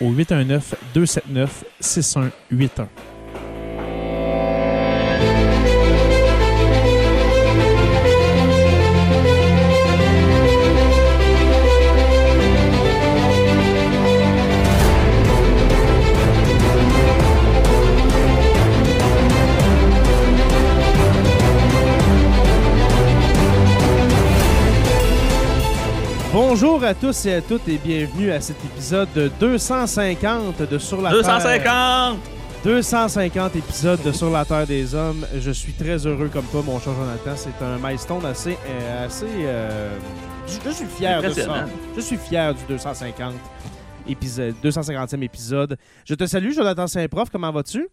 au 819 Bonjour à tous et à toutes et bienvenue à cet épisode 250 de Sur la 250! Terre. 250 épisodes de Sur la Terre des Hommes. Je suis très heureux comme toi, mon cher Jonathan. C'est un milestone assez... euh, assez euh, je, je suis fier de ça. Impressionnant. Je suis fier du 250 épisode, 250e épisode. Je te salue, Jonathan Saint-Prof. Comment vas-tu?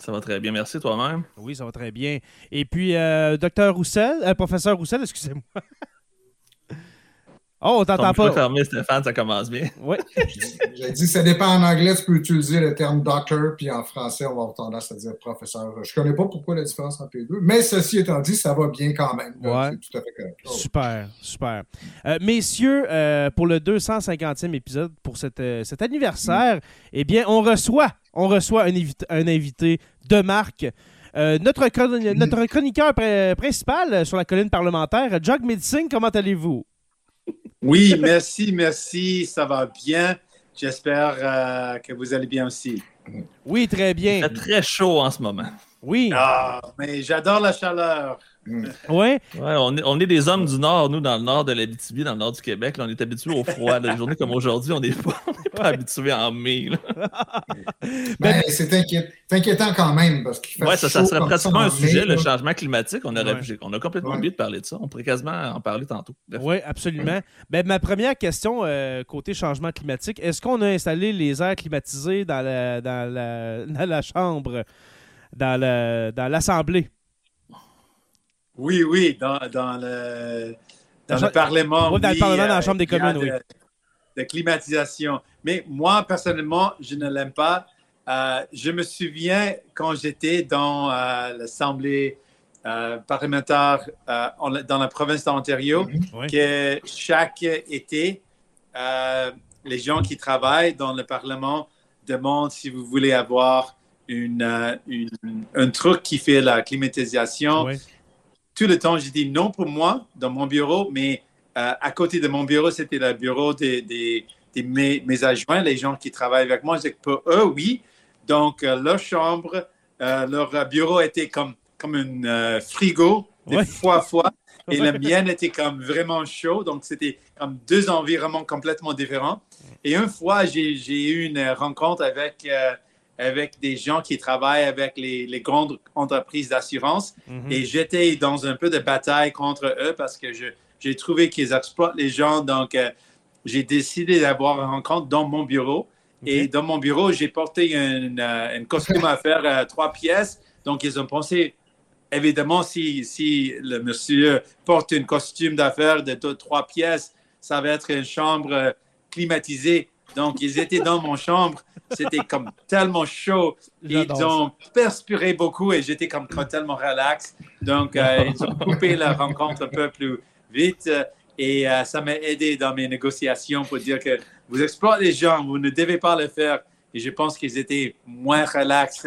Ça va très bien, merci toi-même. Oui, ça va très bien. Et puis, euh, docteur Roussel, euh, professeur Roussel, excusez-moi. Oh, on t'entend pas. fermé, Stéphane, ça commence bien. Oui. J'ai dit, ça dépend en anglais, tu peux utiliser le terme doctor, puis en français, on va avoir tendance à dire professeur. Je connais pas pourquoi la différence entre les deux, mais ceci étant dit, ça va bien quand même. là. Ouais. C'est tout à fait correct. Oh. Super, super. Euh, messieurs, euh, pour le 250e épisode, pour cet, euh, cet anniversaire, eh bien, on reçoit, on reçoit un, invité- un invité de marque. Euh, notre, chron- notre chroniqueur pr- principal sur la colline parlementaire, Jog Medicine, comment allez-vous? Oui, merci, merci, ça va bien. J'espère euh, que vous allez bien aussi. Oui, très Il bien. fait très chaud en ce moment. Oui, Ah, mais j'adore la chaleur. oui. Ouais, on, est, on est des hommes du Nord, nous, dans le nord de l'Abitibi, dans le nord du Québec. Là, on est habitués au froid. Des journées comme aujourd'hui, on n'est pas, habitués en mai. là. Ben, c'est inquiétant, quand même, parce qu'il fait Ouais, ça, serait pratiquement en un sujet, mai, le changement climatique. On, aurait, Ouais. j'ai- on a complètement Ouais. oublié de parler de ça. On pourrait quasiment en parler tantôt. Oui, absolument. Ben, ma première question, euh, côté changement climatique, est-ce qu'on a installé les airs climatisés dans la, dans la, dans la chambre, dans la- dans l'Assemblée? Oui, oui, dans, dans le, dans Dans le Parlement. Oui, dans le oui, Parlement, dans la euh, Chambre des communes, de, de climatisation. Mais moi, personnellement, je ne l'aime pas. Euh, je me souviens quand j'étais dans euh, l'Assemblée euh, parlementaire en- dans la province d'Ontario. Oui. que chaque été, les gens qui travaillent dans le Parlement demandent si vous voulez avoir une, une- un truc qui fait la climatisation. Oui. Tout le temps, j'ai dit non pour moi dans mon bureau, mais euh, à côté de mon bureau, c'était le bureau des, des- des- mes, mes adjoints, les gens qui travaillent avec moi. J'ai pour eux, oui. Donc, euh, leur chambre, euh, leur bureau était comme, comme un frigo, des Ouais. fois fois. Et le mien était comme vraiment chaud. Donc, c'était comme deux environnements complètement différents. Et une fois, j'ai eu une rencontre avec, avec des gens qui travaillent avec les, les grandes entreprises d'assurance. Mhm. Et j'étais dans un peu de bataille contre eux parce que je- j'ai trouvé qu'ils exploitent les gens. Donc, euh, j'ai décidé d'avoir une rencontre dans mon bureau. Et dans mon bureau, j'ai porté un, euh, costume à faire euh, trois pièces. Donc, ils ont pensé, évidemment, si, si le monsieur porte un costume d'affaires de deux- trois pièces, ça va être une chambre euh, climatisée. Donc, ils étaient dans mon chambre c'était comme tellement chaud. Ils ont perspiré beaucoup et j'étais comme tellement relax. Donc, euh, ils ont coupé la rencontre un peu plus vite. Et euh, ça m'a aidé dans mes négociations pour dire que vous exploitez les gens, vous ne devez pas le faire. Et je pense qu'ils étaient moins relax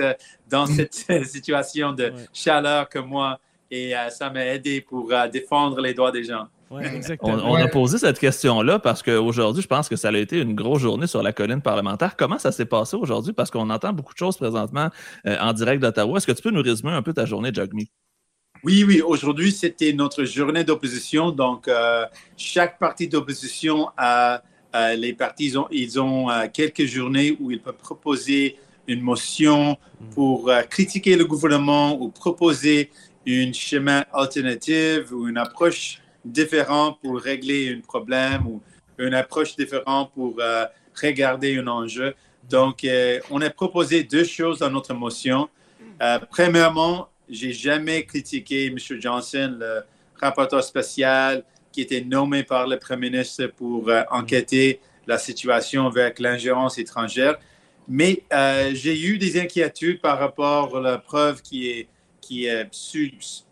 dans cette situation de chaleur que moi. Et ça m'a aidé pour défendre les droits des gens. On, a posé cette question-là parce qu'aujourd'hui, je pense que ça a été une grosse journée sur la colline parlementaire. Comment ça s'est passé aujourd'hui? Parce qu'on entend beaucoup de choses présentement euh, en direct d'Ottawa. Est-ce que tu peux nous résumer un peu ta journée, Jagmi? Oui, oui. Aujourd'hui, c'était notre journée d'opposition. Donc, euh, chaque parti d'opposition a, euh, les partis, ils ont, ils ont quelques journées où ils peuvent proposer une motion pour critiquer le gouvernement ou proposer une chemin alternative ou une approche différent pour régler un problème ou une approche différente pour euh, regarder un enjeu. Donc, euh, on a proposé deux choses dans notre motion. Euh, premièrement, j'ai jamais critiqué M. Johnson, le rapporteur spécial qui était nommé par le Premier ministre pour enquêter la situation avec l'ingérence étrangère. Mais j'ai eu des inquiétudes par rapport à la preuve qui, est, qui, est,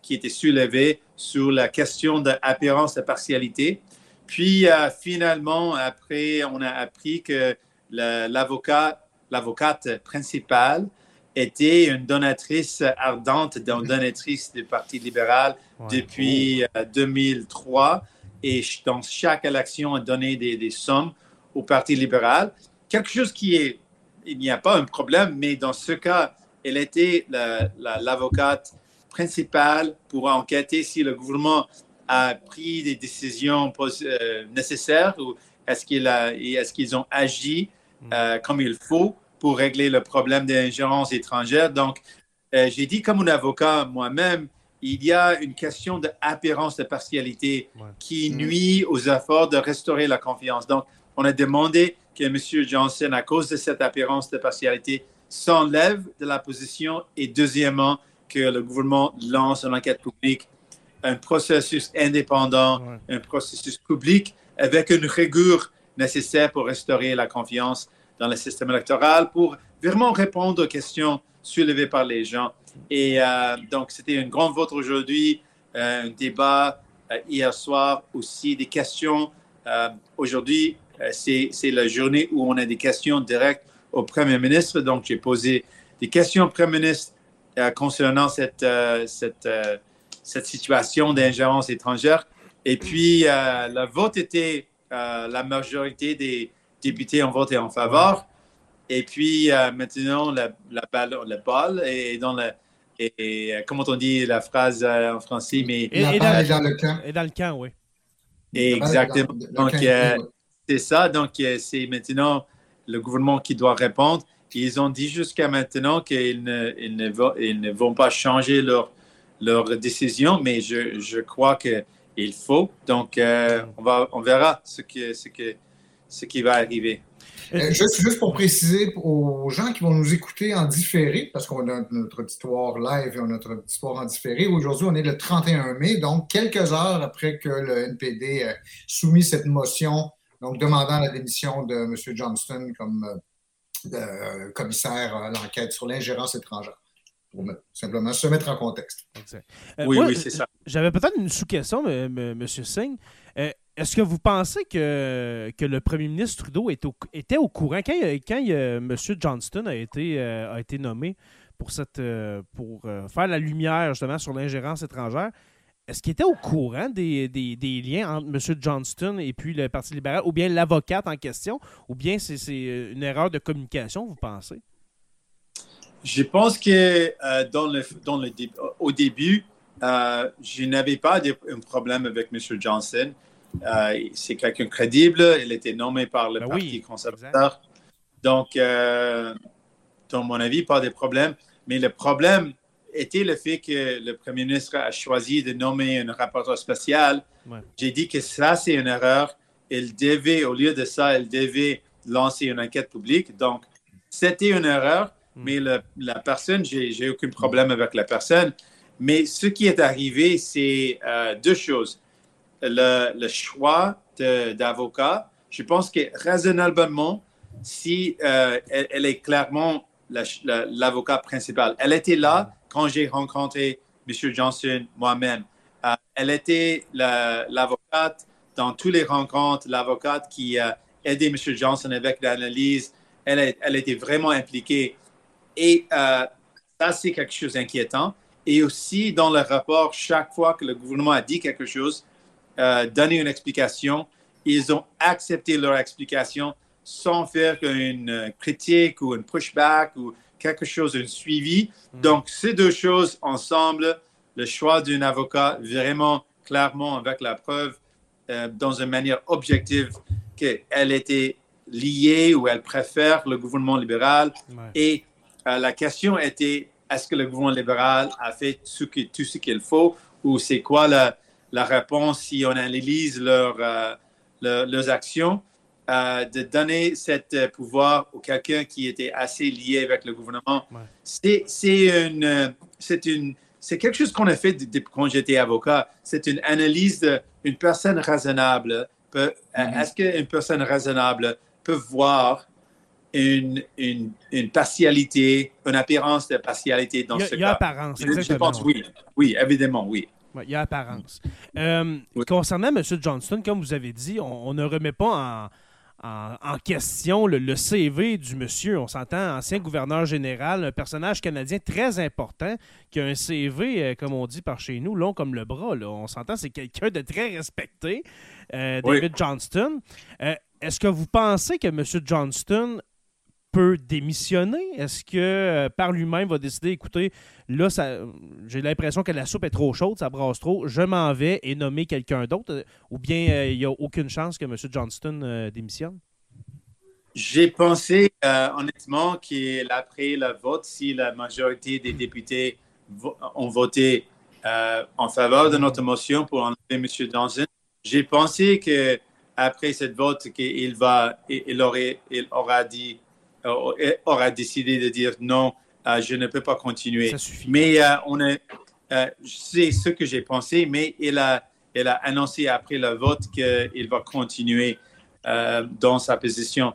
qui était soulevée sur la question d'apparence de partialité. Puis euh, finalement, après, on a appris que l'avocat, l'avocate principale était une donatrice ardente, une donatrice du Parti libéral depuis 2003 euh, et dans chaque élection a donné des, sommes au Parti libéral. Quelque chose qui est, il n'y a pas un problème, mais dans ce cas, elle était l'avocate principal pour enquêter si le gouvernement a pris des décisions euh, nécessaires ou est-ce qu'ils est ont agi euh, comme il faut pour régler le problème de l'ingérence étrangère. Donc, euh, j'ai dit comme un avocat moi-même, il y a une question d'apparence de partialité qui hmm. nuit aux efforts de restaurer la confiance. Donc, on a demandé que M. Johnson, à cause de cette apparence de partialité, s'enlève de la position et deuxièmement, que le gouvernement lance une enquête publique, un processus indépendant, un processus public avec une rigueur nécessaire pour restaurer la confiance dans le système électoral, pour vraiment répondre aux questions soulevées par les gens. Et euh, donc, c'était un grand vote aujourd'hui, euh, un débat euh, hier soir aussi, des questions. aujourd'hui, c'est la journée où on a des questions directes au Premier ministre. Donc, j'ai posé des questions au Premier ministre concernant cette, euh, cette, euh, cette situation d'ingérence étrangère. Et puis, le vote était, la majorité des députés ont voté en faveur. Et puis, maintenant, la, la balle, le bal est dans le, et, comment on dit la phrase en français, mais... Et, dans, dans, le camp. Et dans le camp, oui. Exactement. Donc, c'est ça. Donc, c'est maintenant le gouvernement qui doit répondre. Ils ont dit jusqu'à maintenant qu'ils ne, vont, pas changer leur, décision, mais je, crois qu'il faut. Donc, euh, on, verra ce, qui va arriver. Euh, juste, juste, pour préciser aux gens qui vont nous écouter en différé, parce qu'on a notre auditoire live et on a notre auditoire en différé. Aujourd'hui, on est le 31 mai, donc quelques heures après que le NPD a soumis cette motion, donc demandant la démission de M. Johnston comme euh, de commissaire à l'enquête sur l'ingérence étrangère. Pour simplement se mettre en contexte. Euh, oui, oui, c'est ça. J'avais peut-être une sous-question, M. Singh. Euh, est-ce que vous pensez que, que le premier ministre Trudeau était au courant? Quand, quand M. Johnston a été, euh, a été nommé pour, cette, pour faire la lumière justement sur l'ingérence étrangère? Est-ce qu'il était au courant des, liens entre M. Johnston et puis le Parti libéral, ou bien l'avocate en question, ou bien c'est une erreur de communication, vous pensez? Je pense que euh, dans le, dans le, au début, euh, je n'avais pas de, un problème avec M. Johnson. Euh, c'est quelqu'un crédible. Il était nommé par le ben Parti conservateur. Donc, dans mon avis, pas de problème. Mais le problème, était le fait que le premier ministre a choisi de nommer un rapporteur spécial. J'ai dit que ça, c'est une erreur. Il devait, au lieu de ça, il devait lancer une enquête publique. Donc, c'était une erreur, hmm. mais la personne, j'ai aucun problème avec la personne. Mais ce qui est arrivé, c'est euh, deux choses. Le, le choix d'avocat, je pense que raisonnablement, si euh, elle, est clairement l'avocat principal. Elle était là quand j'ai rencontré M. Johnson moi-même. Euh, elle était l'avocate dans toutes les rencontres, l'avocate qui a aidé M. Johnson avec l'analyse. Elle, était vraiment impliquée. Et euh, ça, c'est quelque chose d'inquiétant. Et aussi, dans le rapport, chaque fois que le gouvernement a dit quelque chose, euh, donné une explication, ils ont accepté leur explication sans faire une critique ou une pushback ou quelque chose, un suivi. Hmm. Donc, ces deux choses ensemble, le choix d'un avocat vraiment clairement avec la preuve, euh, dans une manière objective, qu'elle était liée ou elle préfère le gouvernement libéral. Et euh, la question était, est-ce que le gouvernement libéral a fait tout ce qu'il faut ou c'est quoi la, la, réponse si on analyse leur, euh, leurs actions? De donner ce pouvoir à quelqu'un qui était assez lié avec le gouvernement. C'est une, c'est une, c'est quelque chose qu'on a fait quand j'étais avocat. C'est une analyse d'une personne raisonnable. Mm-hmm. Est-ce qu'une personne raisonnable peut voir une, une, une, partialité, une apparence de partialité dans ce cas? Il y a apparence, exactement. Je pense oui. Oui, évidemment, oui. il y a apparence. Euh, concernant M. Johnston, comme vous avez dit, on ne remet pas en en, question le, CV du monsieur. On s'entend, ancien gouverneur général, un personnage canadien très important qui a un CV, euh, comme on dit par chez nous, long comme le bras. On s'entend, c'est quelqu'un de très respecté, euh, David Johnston. Euh, est-ce que vous pensez que M. Johnston peut démissionner? Est-ce que euh, par lui-même va décider, écoutez, là, j'ai l'impression que la soupe est trop chaude, ça brasse trop, je m'en vais et nommer quelqu'un d'autre? Ou bien euh, il n'y a aucune chance que M. Johnston euh, démissionne? J'ai pensé honnêtement qu'après le vote, si la majorité des députés ont voté en faveur de notre motion pour enlever M. Johnson, j'ai pensé que après cette vote, qu'il va, il aurait, il aura dit euh, aura décidé de dire non, euh, je ne peux pas continuer. Mais euh, on c'est ce que j'ai pensé, mais il a, il a annoncé après le vote qu'il va continuer dans sa position.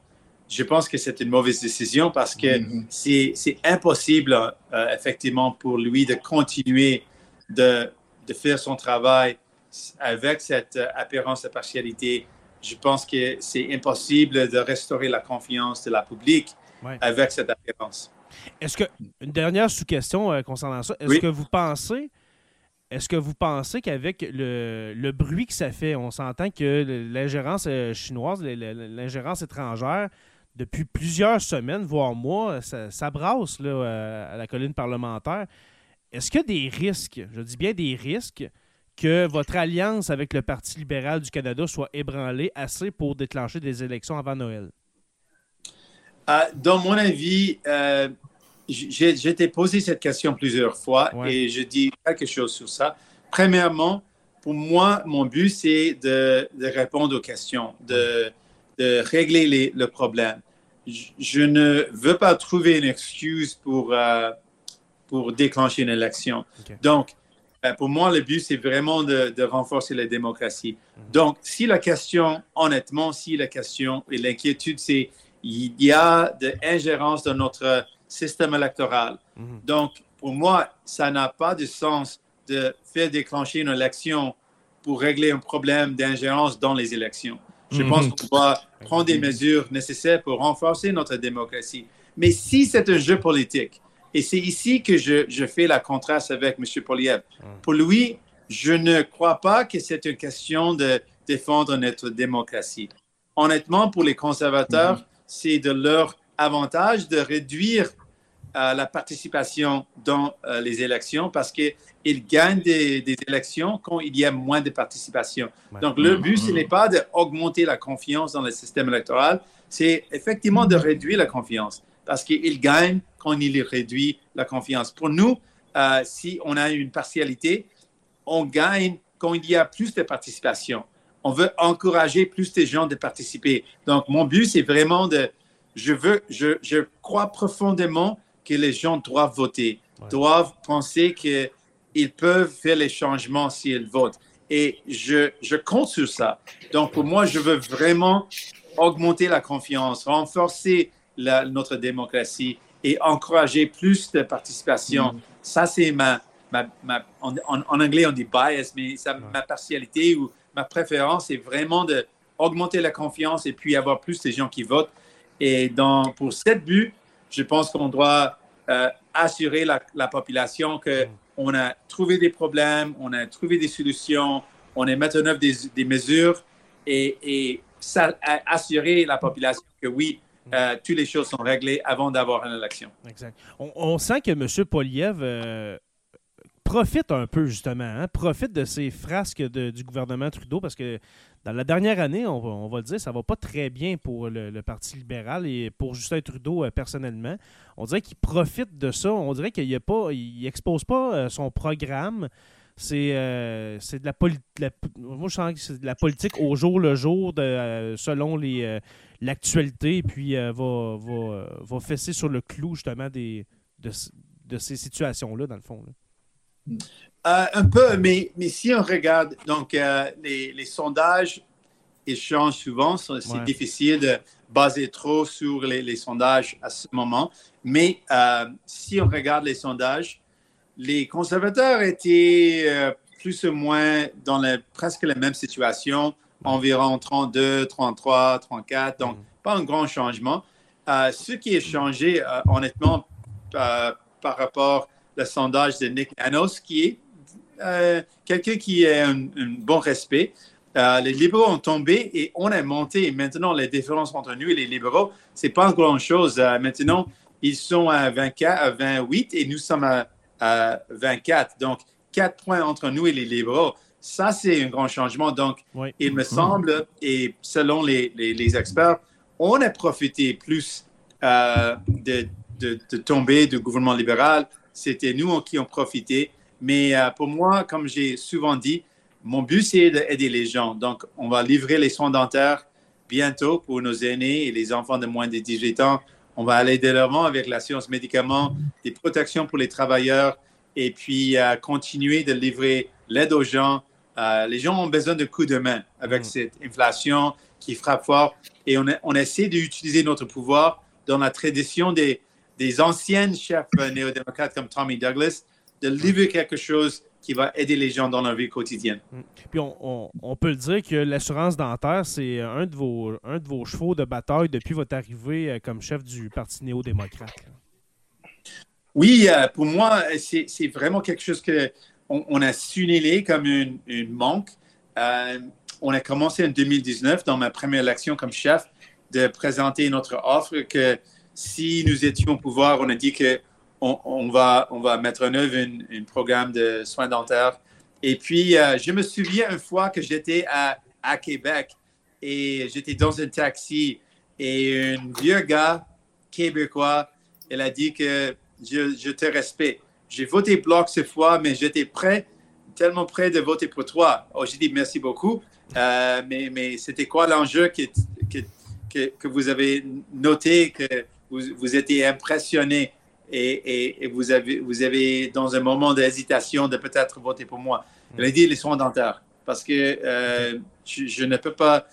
Je pense que c'est une mauvaise décision parce que mm-hmm. c'est impossible, effectivement, pour lui de continuer de, de, faire son travail avec cette apparence de partialité je pense que c'est impossible de restaurer la confiance de la public avec cette apparence. Est-ce que une dernière sous-question euh, concernant ça, est-ce que vous pensez est-ce que vous pensez qu'avec le, bruit que ça fait, on s'entend que l'ingérence euh, chinoise, l'ingérence étrangère, depuis plusieurs semaines, voire mois, ça, brasse là, euh, à la colline parlementaire. Est-ce qu'il y a des risques, je dis bien des risques, que votre alliance avec le Parti libéral du Canada soit ébranlée assez pour déclencher des élections avant Noël? Euh, dans mon avis, euh, j'ai été posé cette question plusieurs fois et je dis quelque chose sur ça. Premièrement, pour moi, mon but, c'est de, répondre aux questions, de, régler le problème. Je, ne veux pas trouver une excuse pour, euh, pour déclencher une élection. Donc, pour moi, le but, c'est vraiment de, renforcer la démocratie. Mhm. Donc, si la question, honnêtement, si la question et l'inquiétude, c'est il y a de l'ingérence dans notre système électoral. Mhm. Donc, pour moi, ça n'a pas de sens de faire déclencher une élection pour régler un problème d'ingérence dans les élections. Je mhm. pense qu'on doit prendre des mesures nécessaires pour renforcer notre démocratie. Mais si c'est un jeu politique, et c'est ici que je, fais la contraste avec M. Poliev. Pour lui, je ne crois pas que c'est une question de défendre notre démocratie. Honnêtement, pour les conservateurs, mm-hmm. c'est de leur avantage de réduire euh, la participation dans euh, les élections parce qu'ils gagnent des, élections quand il y a moins de participation. Donc, le but, ce n'est pas d'augmenter la confiance dans le système électoral, c'est effectivement de réduire la confiance parce qu'il gagne quand il réduit la confiance. Pour nous, euh, si on a une partialité, on gagne quand il y a plus de participation. On veut encourager plus de gens de participer. Donc, mon but, c'est vraiment de, je veux, je, je, crois profondément que les gens doivent voter, doivent penser qu'ils peuvent faire les changements s'ils votent. Et je, je compte sur ça. Donc, pour moi, je veux vraiment augmenter la confiance, renforcer notre démocratie et encourager plus de participation. Mm. Ça, c'est ma, ma, en, anglais, on dit bias, mais ça, ma partialité ou ma préférence, c'est vraiment de augmenter la confiance et puis avoir plus de gens qui votent. Et dans, pour cette but, je pense qu'on doit euh, assurer la, la population qu'on mm. a trouvé des problèmes, on a trouvé des solutions, on est mettre en œuvre des, des mesures et, et ça, assurer la population que oui, euh, toutes les choses sont réglées avant d'avoir une élection. Exact. On, sent que M. Poliev euh, profite un peu, justement, hein, profite de ces frasques du gouvernement Trudeau parce que dans la dernière année, on va, le dire, ça va pas très bien pour le, Parti libéral et pour Justin Trudeau euh, personnellement. On dirait qu'il profite de ça. On dirait qu'il n'expose pas son programme c'est de la, moi je sens que c'est de la politique au jour le jour de, selon les, l'actualité, puis euh, va, va, va, fesser sur le clou justement des, de, de ces situations-là, dans le fond. Euh, un peu, mais, mais si on regarde, donc euh, les, les, sondages, ils changent souvent. C'est difficile de baser trop sur les, les, sondages à ce moment. Mais si on regarde les sondages, les conservateurs étaient plus ou moins dans presque la même situation environ 32, 33, 34. Donc, mm. pas un grand changement. Euh, ce qui est changé, euh, honnêtement, euh, par rapport au sondage de Nick Anos, qui est quelqu'un qui a un, bon respect. les libéraux ont tombé et on a monté. maintenant, les différences entre nous et les libéraux, c'est pas grand-chose. maintenant, ils sont à 24, à 28 et nous sommes à, à 24. Donc, quatre points entre nous et les libéraux. Ça, c'est un grand changement. Donc, il me semble, et selon les, les, experts, on a profité plus euh, de, de, tomber du gouvernement libéral. C'était nous qui ont profité. Mais euh, pour moi, comme j'ai souvent dit, mon but, c'est d'aider les gens. Donc, on va livrer les soins dentaires bientôt pour nos aînés et les enfants de moins de 18 ans. On va aller de l'avant avec la science médicaments, des protections pour les travailleurs et puis euh, continuer de livrer l'aide aux gens, euh, les gens ont besoin de coups de main avec mm. cette inflation qui frappe fort. Et on, on essaie d'utiliser notre pouvoir dans la tradition des, des anciennes chefs néo-démocrates comme Tommy Douglas, de livrer quelque chose qui va aider les gens dans leur vie quotidienne. Mm. Puis on, on, peut le dire que l'assurance dentaire, c'est un, de vos, un de vos chevaux de bataille depuis votre arrivée euh, comme chef du Parti néo-démocrate. Oui, euh, pour moi, c'est vraiment quelque chose que on, a signalé comme une, manque. Euh, on a commencé en 2019, dans ma première élection comme chef, de présenter notre offre que si nous étions au pouvoir, on a dit que on, va, on va mettre en œuvre un programme de soins dentaires. Et puis, euh, je me souviens une fois que j'étais à, à Québec et j'étais dans un taxi et un vieux gars québécois, il a dit que je, je te respecte. J'ai voté bloc cette fois, mais j'étais prêt, tellement prêt de voter pour toi. Oh, j'ai dit merci beaucoup. Euh, mais, mais c'était quoi l'enjeu que, que, que, vous avez noté, que vous, vous étiez impressionné et, et, vous, avez, vous avez, dans un moment d'hésitation, de peut-être voter pour moi? Il a dit les soins dentaires. Parce que euh, je, ne peux pas,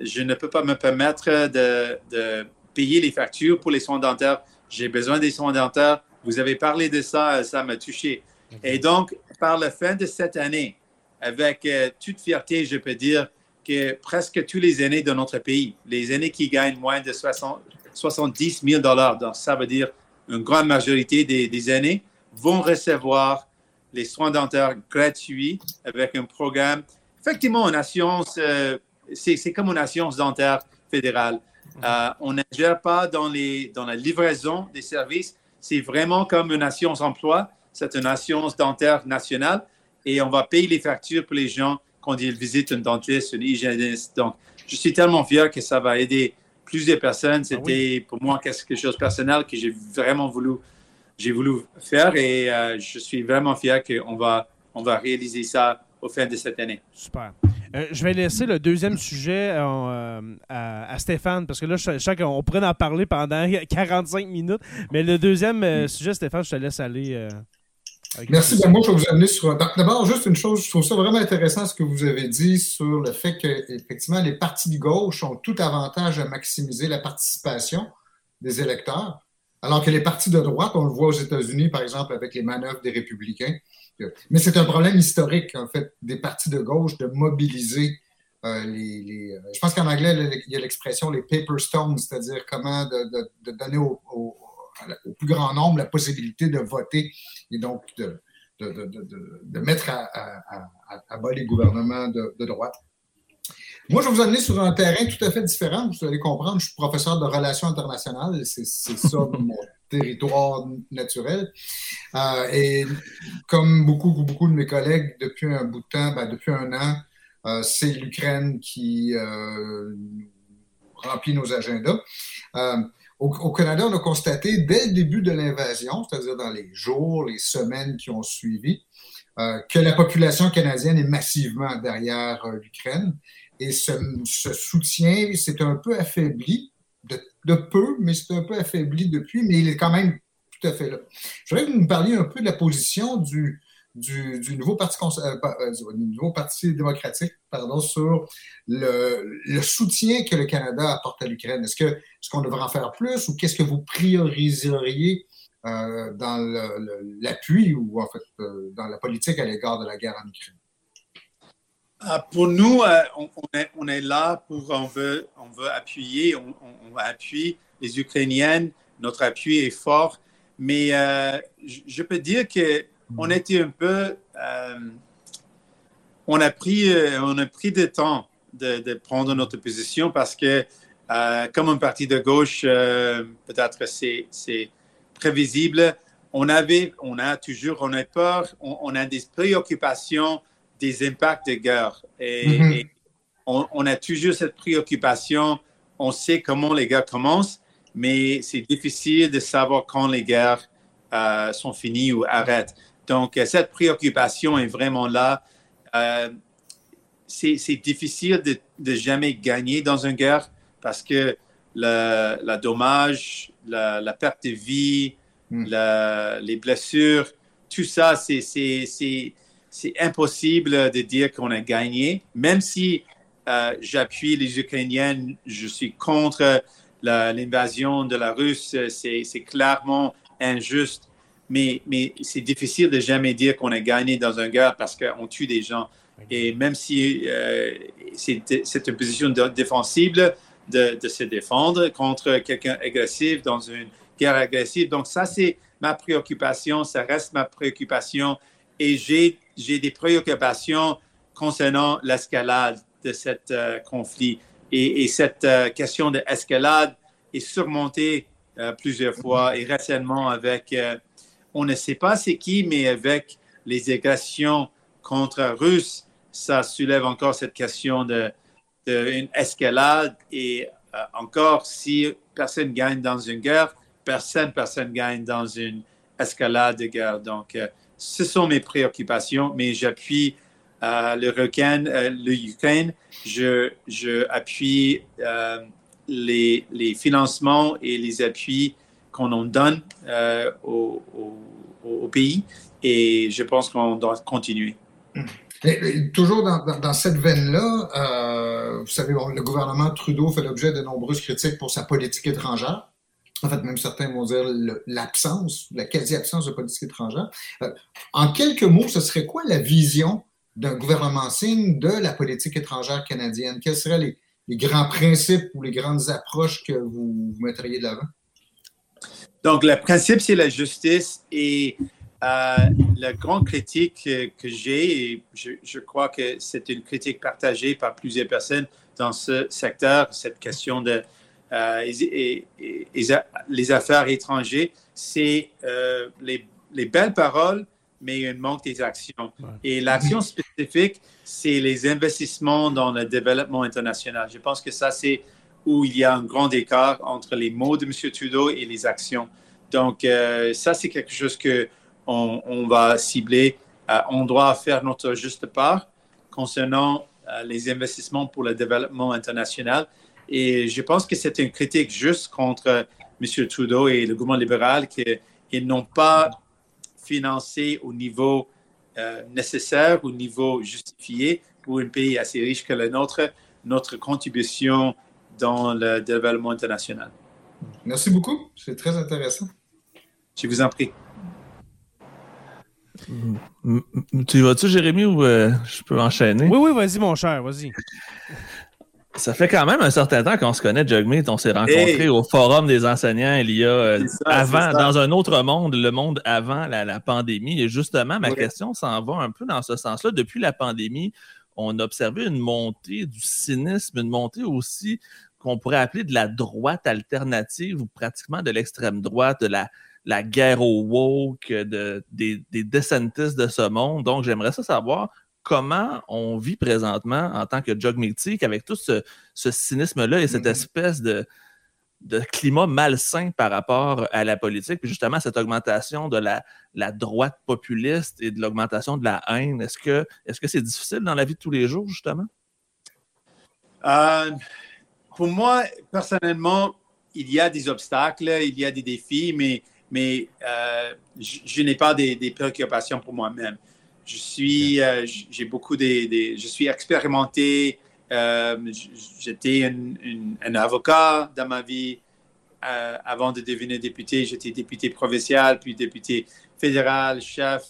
je ne peux pas me permettre de, de payer les factures pour les soins dentaires. J'ai besoin des soins dentaires vous avez parlé de ça, ça m'a touché. Et donc, par la fin de cette année, avec euh, toute fierté, je peux dire que presque tous les aînés de notre pays, les aînés qui gagnent moins de 60, 70 000 dollars, donc ça veut dire une grande majorité des, des aînés, vont recevoir les soins dentaires gratuits avec un programme. Effectivement, une assurance, euh, c'est comme une assurance dentaire fédérale. Euh, on ne gère pas dans, les, dans la livraison des services, c'est vraiment comme une assurance emploi. C'est une assurance dentaire nationale et on va payer les factures pour les gens quand ils visitent un dentiste, un hygiéniste. Donc, je suis tellement fier que ça va aider plusieurs personnes. Ah C'était pour moi quelque chose de personnel que j'ai vraiment voulu, j'ai voulu faire et euh, je suis vraiment fier qu'on va, on va réaliser ça au fin de cette année. Super. Euh, je vais laisser le deuxième sujet euh, à, Stéphane, parce que là, je, sens qu'on pourrait en parler pendant 45 minutes. Mais le deuxième euh, sujet, Stéphane, je te laisse aller. Merci. Ben, moi, je vais vous amener sur. D'abord, juste une chose, je trouve ça vraiment intéressant ce que vous avez dit sur le fait que, effectivement, les partis de gauche ont tout avantage à maximiser la participation des électeurs, alors que les partis de droite, on le voit aux États-Unis, par exemple, avec les manœuvres des républicains. Mais c'est un problème historique, en fait, des partis de gauche de mobiliser euh, les, euh, Je pense qu'en anglais, il y a l'expression les paper stones, c'est-à-dire comment de, donner au, plus grand nombre la possibilité de voter et donc de, mettre à, bas les gouvernements de, droite. Moi, je vais vous amener sur un terrain tout à fait différent. Vous allez comprendre, je suis professeur de relations internationales. C'est ça mon territoire naturel. Euh, et comme beaucoup, beaucoup de mes collègues, depuis un bout de temps, ben, depuis un an, euh, c'est l'Ukraine qui euh, remplit nos agendas. Au, Canada, on a constaté dès le début de l'invasion, c'est-à-dire dans les jours, les semaines qui ont suivi, que la population canadienne est massivement derrière l'Ukraine et ce, soutien s'est un peu affaibli, de, peu, mais c'est un peu affaibli depuis, mais il est quand même tout à fait là. Je voudrais que vous nous parliez un peu de la position du, du, nouveau, parti, euh, euh, nouveau parti démocratique pardon, sur le, soutien que le Canada apporte à l'Ukraine. Est-ce qu'on est qu'on devrait en faire plus ou qu'est-ce que vous prioriseriez euh, dans l'appui ou en fait dans la politique à l'égard de la guerre en Ukraine? Ah, pour nous, euh, on, est, là pour, on veut, on veut appuyer, on, on appuie les Ukrainiennes, notre appui est fort, mais euh, je peux dire qu'on mm. était un peu, euh, on a pris, on a pris du temps de, prendre notre position parce que comme un parti de gauche, peut-être c'est, c'est prévisible, on avait, on a toujours, on a peur, on a des préoccupations des impacts de guerre. Et, mhm. on, a toujours cette préoccupation. On sait comment les guerres commencent, mais c'est difficile de savoir quand les guerres euh, sont finies ou arrêtent. Donc, euh, cette préoccupation est vraiment là. Euh, c'est difficile de, de, jamais gagner dans une guerre parce que le, dommage, la, perte de vie, mhm. les blessures, tout ça, c'est c'est impossible de dire qu'on a gagné, même si euh, j'appuie les Ukrainiens, je suis contre l'invasion de la Russe, c'est clairement injuste, mais, c'est difficile de jamais dire qu'on a gagné dans une guerre parce qu'on tue des gens. Et même si euh, c'est une position défensive de, de, se défendre contre quelqu'un agressif dans une guerre agressive. Donc ça, c'est ma préoccupation, ça reste ma préoccupation. Et j'ai j'ai des préoccupations concernant l'escalade de ce euh, conflit. Et, cette euh, question d'escalade est surmontée euh, plusieurs fois et récemment avec, on ne sait pas c'est qui, mais avec les agressions contre Russes, ça soulève encore cette question d'une de, escalade. Et encore, si personne gagne dans une guerre, personne, personne gagne dans une escalade de guerre. Donc, ce sont mes préoccupations, mais j'appuie euh, le requin, euh, le Ukraine, je, je appuie euh, les, les, financements et les appuis qu'on en donne au, au, pays. Et je pense qu'on doit continuer. toujours dans, dans, cette veine-là, vous savez, le gouvernement Trudeau fait l'objet de nombreuses critiques pour sa politique étrangère en fait, même certains vont dire l'absence, la quasi-absence de politique étrangère. Euh, en quelques mots, ce serait quoi la vision d'un gouvernement signe de la politique étrangère canadienne? Quels seraient les, grands principes ou les grandes approches que vous, mettriez de l'avant? Donc, le principe, c'est la justice et euh, la grande critique que j'ai, et je, je, crois que c'est une critique partagée par plusieurs personnes dans ce secteur, cette question de euh, et, les affaires étrangères, c'est euh, les, belles paroles, mais un manque des actions. Et l'action spécifique, c'est les investissements dans le développement international. Je pense que ça, c'est où il y a un grand écart entre les mots de M. Trudeau et les actions. Donc, euh, ça, c'est quelque chose que on, va cibler. on doit faire notre juste part concernant les investissements pour le développement international. Et je pense que c'est une critique juste contre M. Trudeau et le gouvernement libéral qu'ils n'ont pas financé au niveau euh, nécessaire, au niveau justifié pour un pays assez riche que le nôtre, notre contribution dans le développement international. Merci beaucoup. C'est très intéressant. Je vous en prie. Tu vas-tu, Jérémy, ou euh, je peux enchaîner? Oui, oui, vas-y, mon cher, vas-y. Ça fait quand même un certain temps qu'on se connaît, Jugmeet. On s'est rencontrés au Forum des enseignants il y a euh, avant, dans un autre monde, le monde avant la, pandémie. Et justement, ma question s'en va un peu dans ce sens-là. Depuis la pandémie, on a observé une montée du cynisme, une montée aussi qu'on pourrait appeler de la droite alternative ou pratiquement de l'extrême droite, de la, la guerre au woke, de, des, des de ce monde. Donc, j'aimerais ça savoir comment on vit présentement en tant que jog avec tout ce, cynisme-là et cette mm-hmm. espèce de, de, climat malsain par rapport à la politique, puis justement cette augmentation de la, la droite populiste et de l'augmentation de la haine. Est-ce que c'est difficile dans la vie de tous les jours, justement? Euh, pour moi, personnellement, il y a des obstacles, il y a des défis, mais, mais euh, je, n'ai pas des, des, préoccupations pour moi-même. Je suis, euh, j'ai beaucoup des, je suis expérimenté. Euh, j'étais un, avocat dans ma vie. Euh, avant de devenir député, j'étais député provincial, puis député fédéral, chef.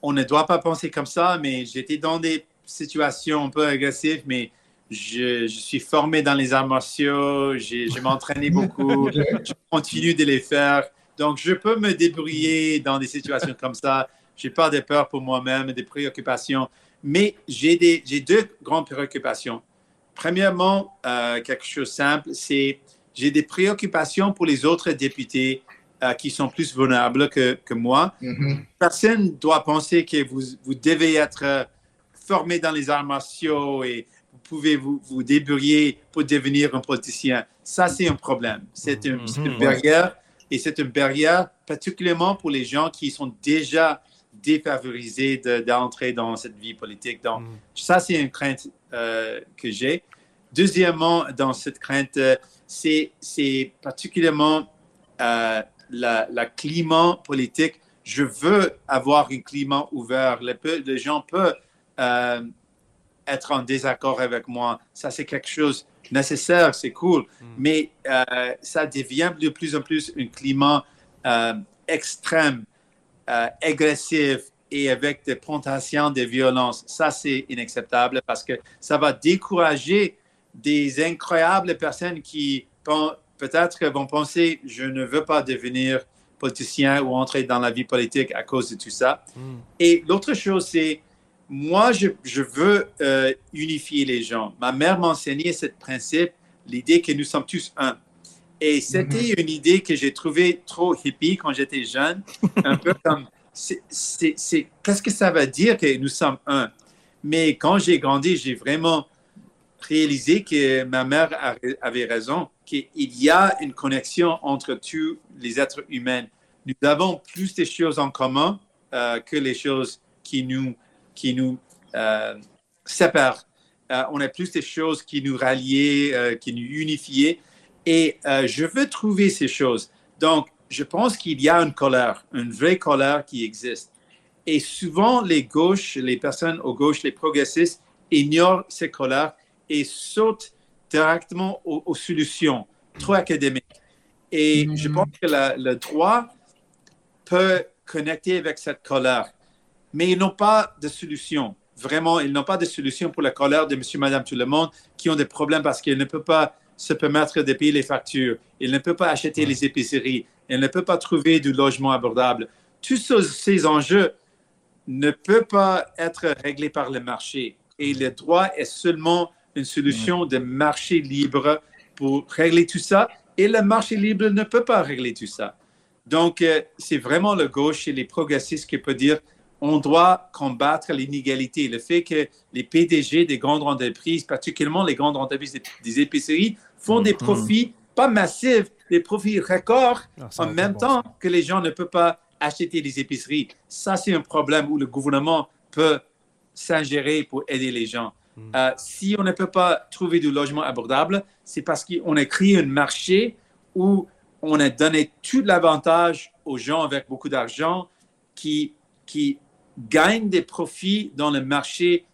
on ne doit pas penser comme ça, mais j'étais dans des situations un peu agressives, mais je, je, suis formé dans les arts martiaux, je m'entraînais beaucoup, je continue de les faire. Donc, je peux me débrouiller dans des situations comme ça. Je n'ai pas de peur pour moi-même, des préoccupations. Mais j'ai deux grandes préoccupations. Premièrement, euh, quelque chose de simple, c'est j'ai des préoccupations pour les autres députés euh, qui sont plus vulnérables que, que moi. Mm-hmm. Personne ne doit penser que vous, vous devez être formé dans les arts martiaux et vous pouvez vous, vous débrouiller pour devenir un politicien. Ça, c'est un problème. C'est une, mm-hmm. une barrière et c'est une barrière particulièrement pour les gens qui sont déjà défavorisés d'entrer dans cette vie politique. Donc, mm. ça, c'est une crainte euh, que j'ai. Deuxièmement, dans cette crainte, euh, c'est particulièrement euh, la, climat politique. Je veux avoir un climat ouvert. Les, gens peuvent être en désaccord avec moi. Ça, c'est quelque chose nécessaire, c'est cool, mm. mais euh, ça devient de plus en plus un climat euh, extrême, euh, agressif et avec des plantations de violence. Ça, c'est inacceptable parce que ça va décourager des incroyables personnes qui peut-être vont penser je ne veux pas devenir politicien ou entrer dans la vie politique à cause de tout ça. Mm. Et l'autre chose, c'est moi, je, veux euh, unifier les gens. Ma mère m'enseignait ce principe, l'idée que nous sommes tous un. Et c'était mhm. une idée que j'ai trouvée trop hippie quand j'étais jeune, un peu comme, c'est, qu'est-ce que ça veut dire que nous sommes un? Mais quand j'ai grandi, j'ai vraiment réalisé que ma mère avait raison, qu'il y a une connexion entre tous les êtres humains. Nous avons plus de choses en commun euh, que les choses qui nous qui nous euh, séparent. Euh, on a plus des choses qui nous rallient, euh, qui nous unifient. Et je veux trouver ces choses. Donc, je pense qu'il y a une colère, une vraie colère qui existe. Et souvent, les gauches, les personnes aux gauches, les progressistes, ignorent ces colères et sautent directement aux, solutions trop académiques. Et je pense que le droit peut connecter avec cette colère mais ils n'ont pas de solution. Vraiment, ils n'ont pas de solution pour la colère de monsieur, madame, tout le monde qui ont des problèmes parce qu'ils ne peuvent pas se permettre de payer les factures. Ils ne peuvent pas acheter les épiceries. Ils ne peuvent pas trouver du logement abordable. Tous ces enjeux ne peuvent pas être réglés par le marché. Et le droit est seulement une solution de marché libre pour régler tout ça. Et le marché libre ne peut pas régler tout ça. Donc, euh, c'est vraiment le gauche et les progressistes qui peuvent dire on doit combattre l'inégalité. Le fait que les PDG des grandes entreprises, particulièrement les grandes entreprises des, épiceries, font des mm-hmm. profits pas massifs, des profits records ah, en même temps que les gens ne peuvent pas acheter des épiceries. Ça, c'est un problème où le gouvernement peut s'ingérer pour aider les gens. Mm. Euh, si on ne peut pas trouver du logement abordable, c'est parce qu'on a créé un marché où on a donné tout l'avantage aux gens avec beaucoup d'argent qui, qui gagnent des profits dans le marché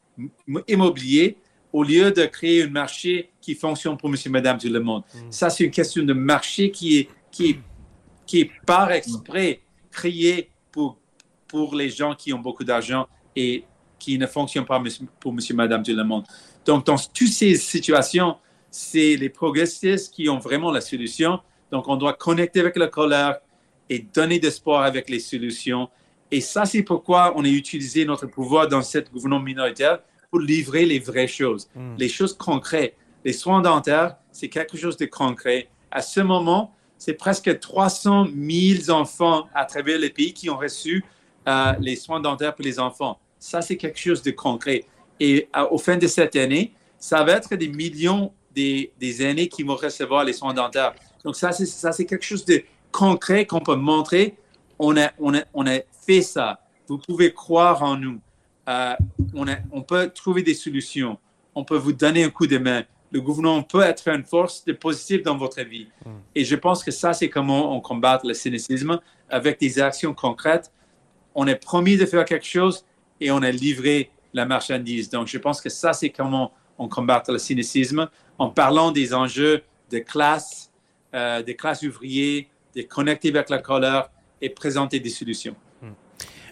immobilier au lieu de créer un marché qui fonctionne pour monsieur, madame, tout le monde. Mm. Ça, c'est une question de marché qui est, qui est, qui est par exprès créé pour, pour les gens qui ont beaucoup d'argent et qui ne fonctionne pas pour monsieur, madame, tout le monde. Donc, dans toutes ces situations, c'est les progressistes qui ont vraiment la solution. Donc, on doit connecter avec la colère et donner de l'espoir avec les solutions. Et ça, c'est pourquoi on a utilisé notre pouvoir dans cette gouvernement minoritaire pour livrer les vraies choses, hmm. les choses concrètes. Les soins dentaires, c'est quelque chose de concret. À ce moment, c'est presque 300 000 enfants à travers le pays qui ont reçu euh, les soins dentaires pour les enfants. Ça, c'est quelque chose de concret. Et euh, au fin de cette année, ça va être des millions des, des aînés qui vont recevoir les soins dentaires. Donc, ça, c'est, ça, c'est quelque chose de concret qu'on peut montrer. On a, on, a, on a fait ça. Vous pouvez croire en nous. Euh, on, a, on peut trouver des solutions. On peut vous donner un coup de main. Le gouvernement peut être une force de positive dans votre vie. Hmm. Et je pense que ça, c'est comment on combat le cynicisme avec des actions concrètes. On a promis de faire quelque chose et on a livré la marchandise. Donc, je pense que ça, c'est comment on combat le cynicisme en parlant des enjeux de classe, euh, des classes ouvrières, de connecter avec la colère et présenter des solutions.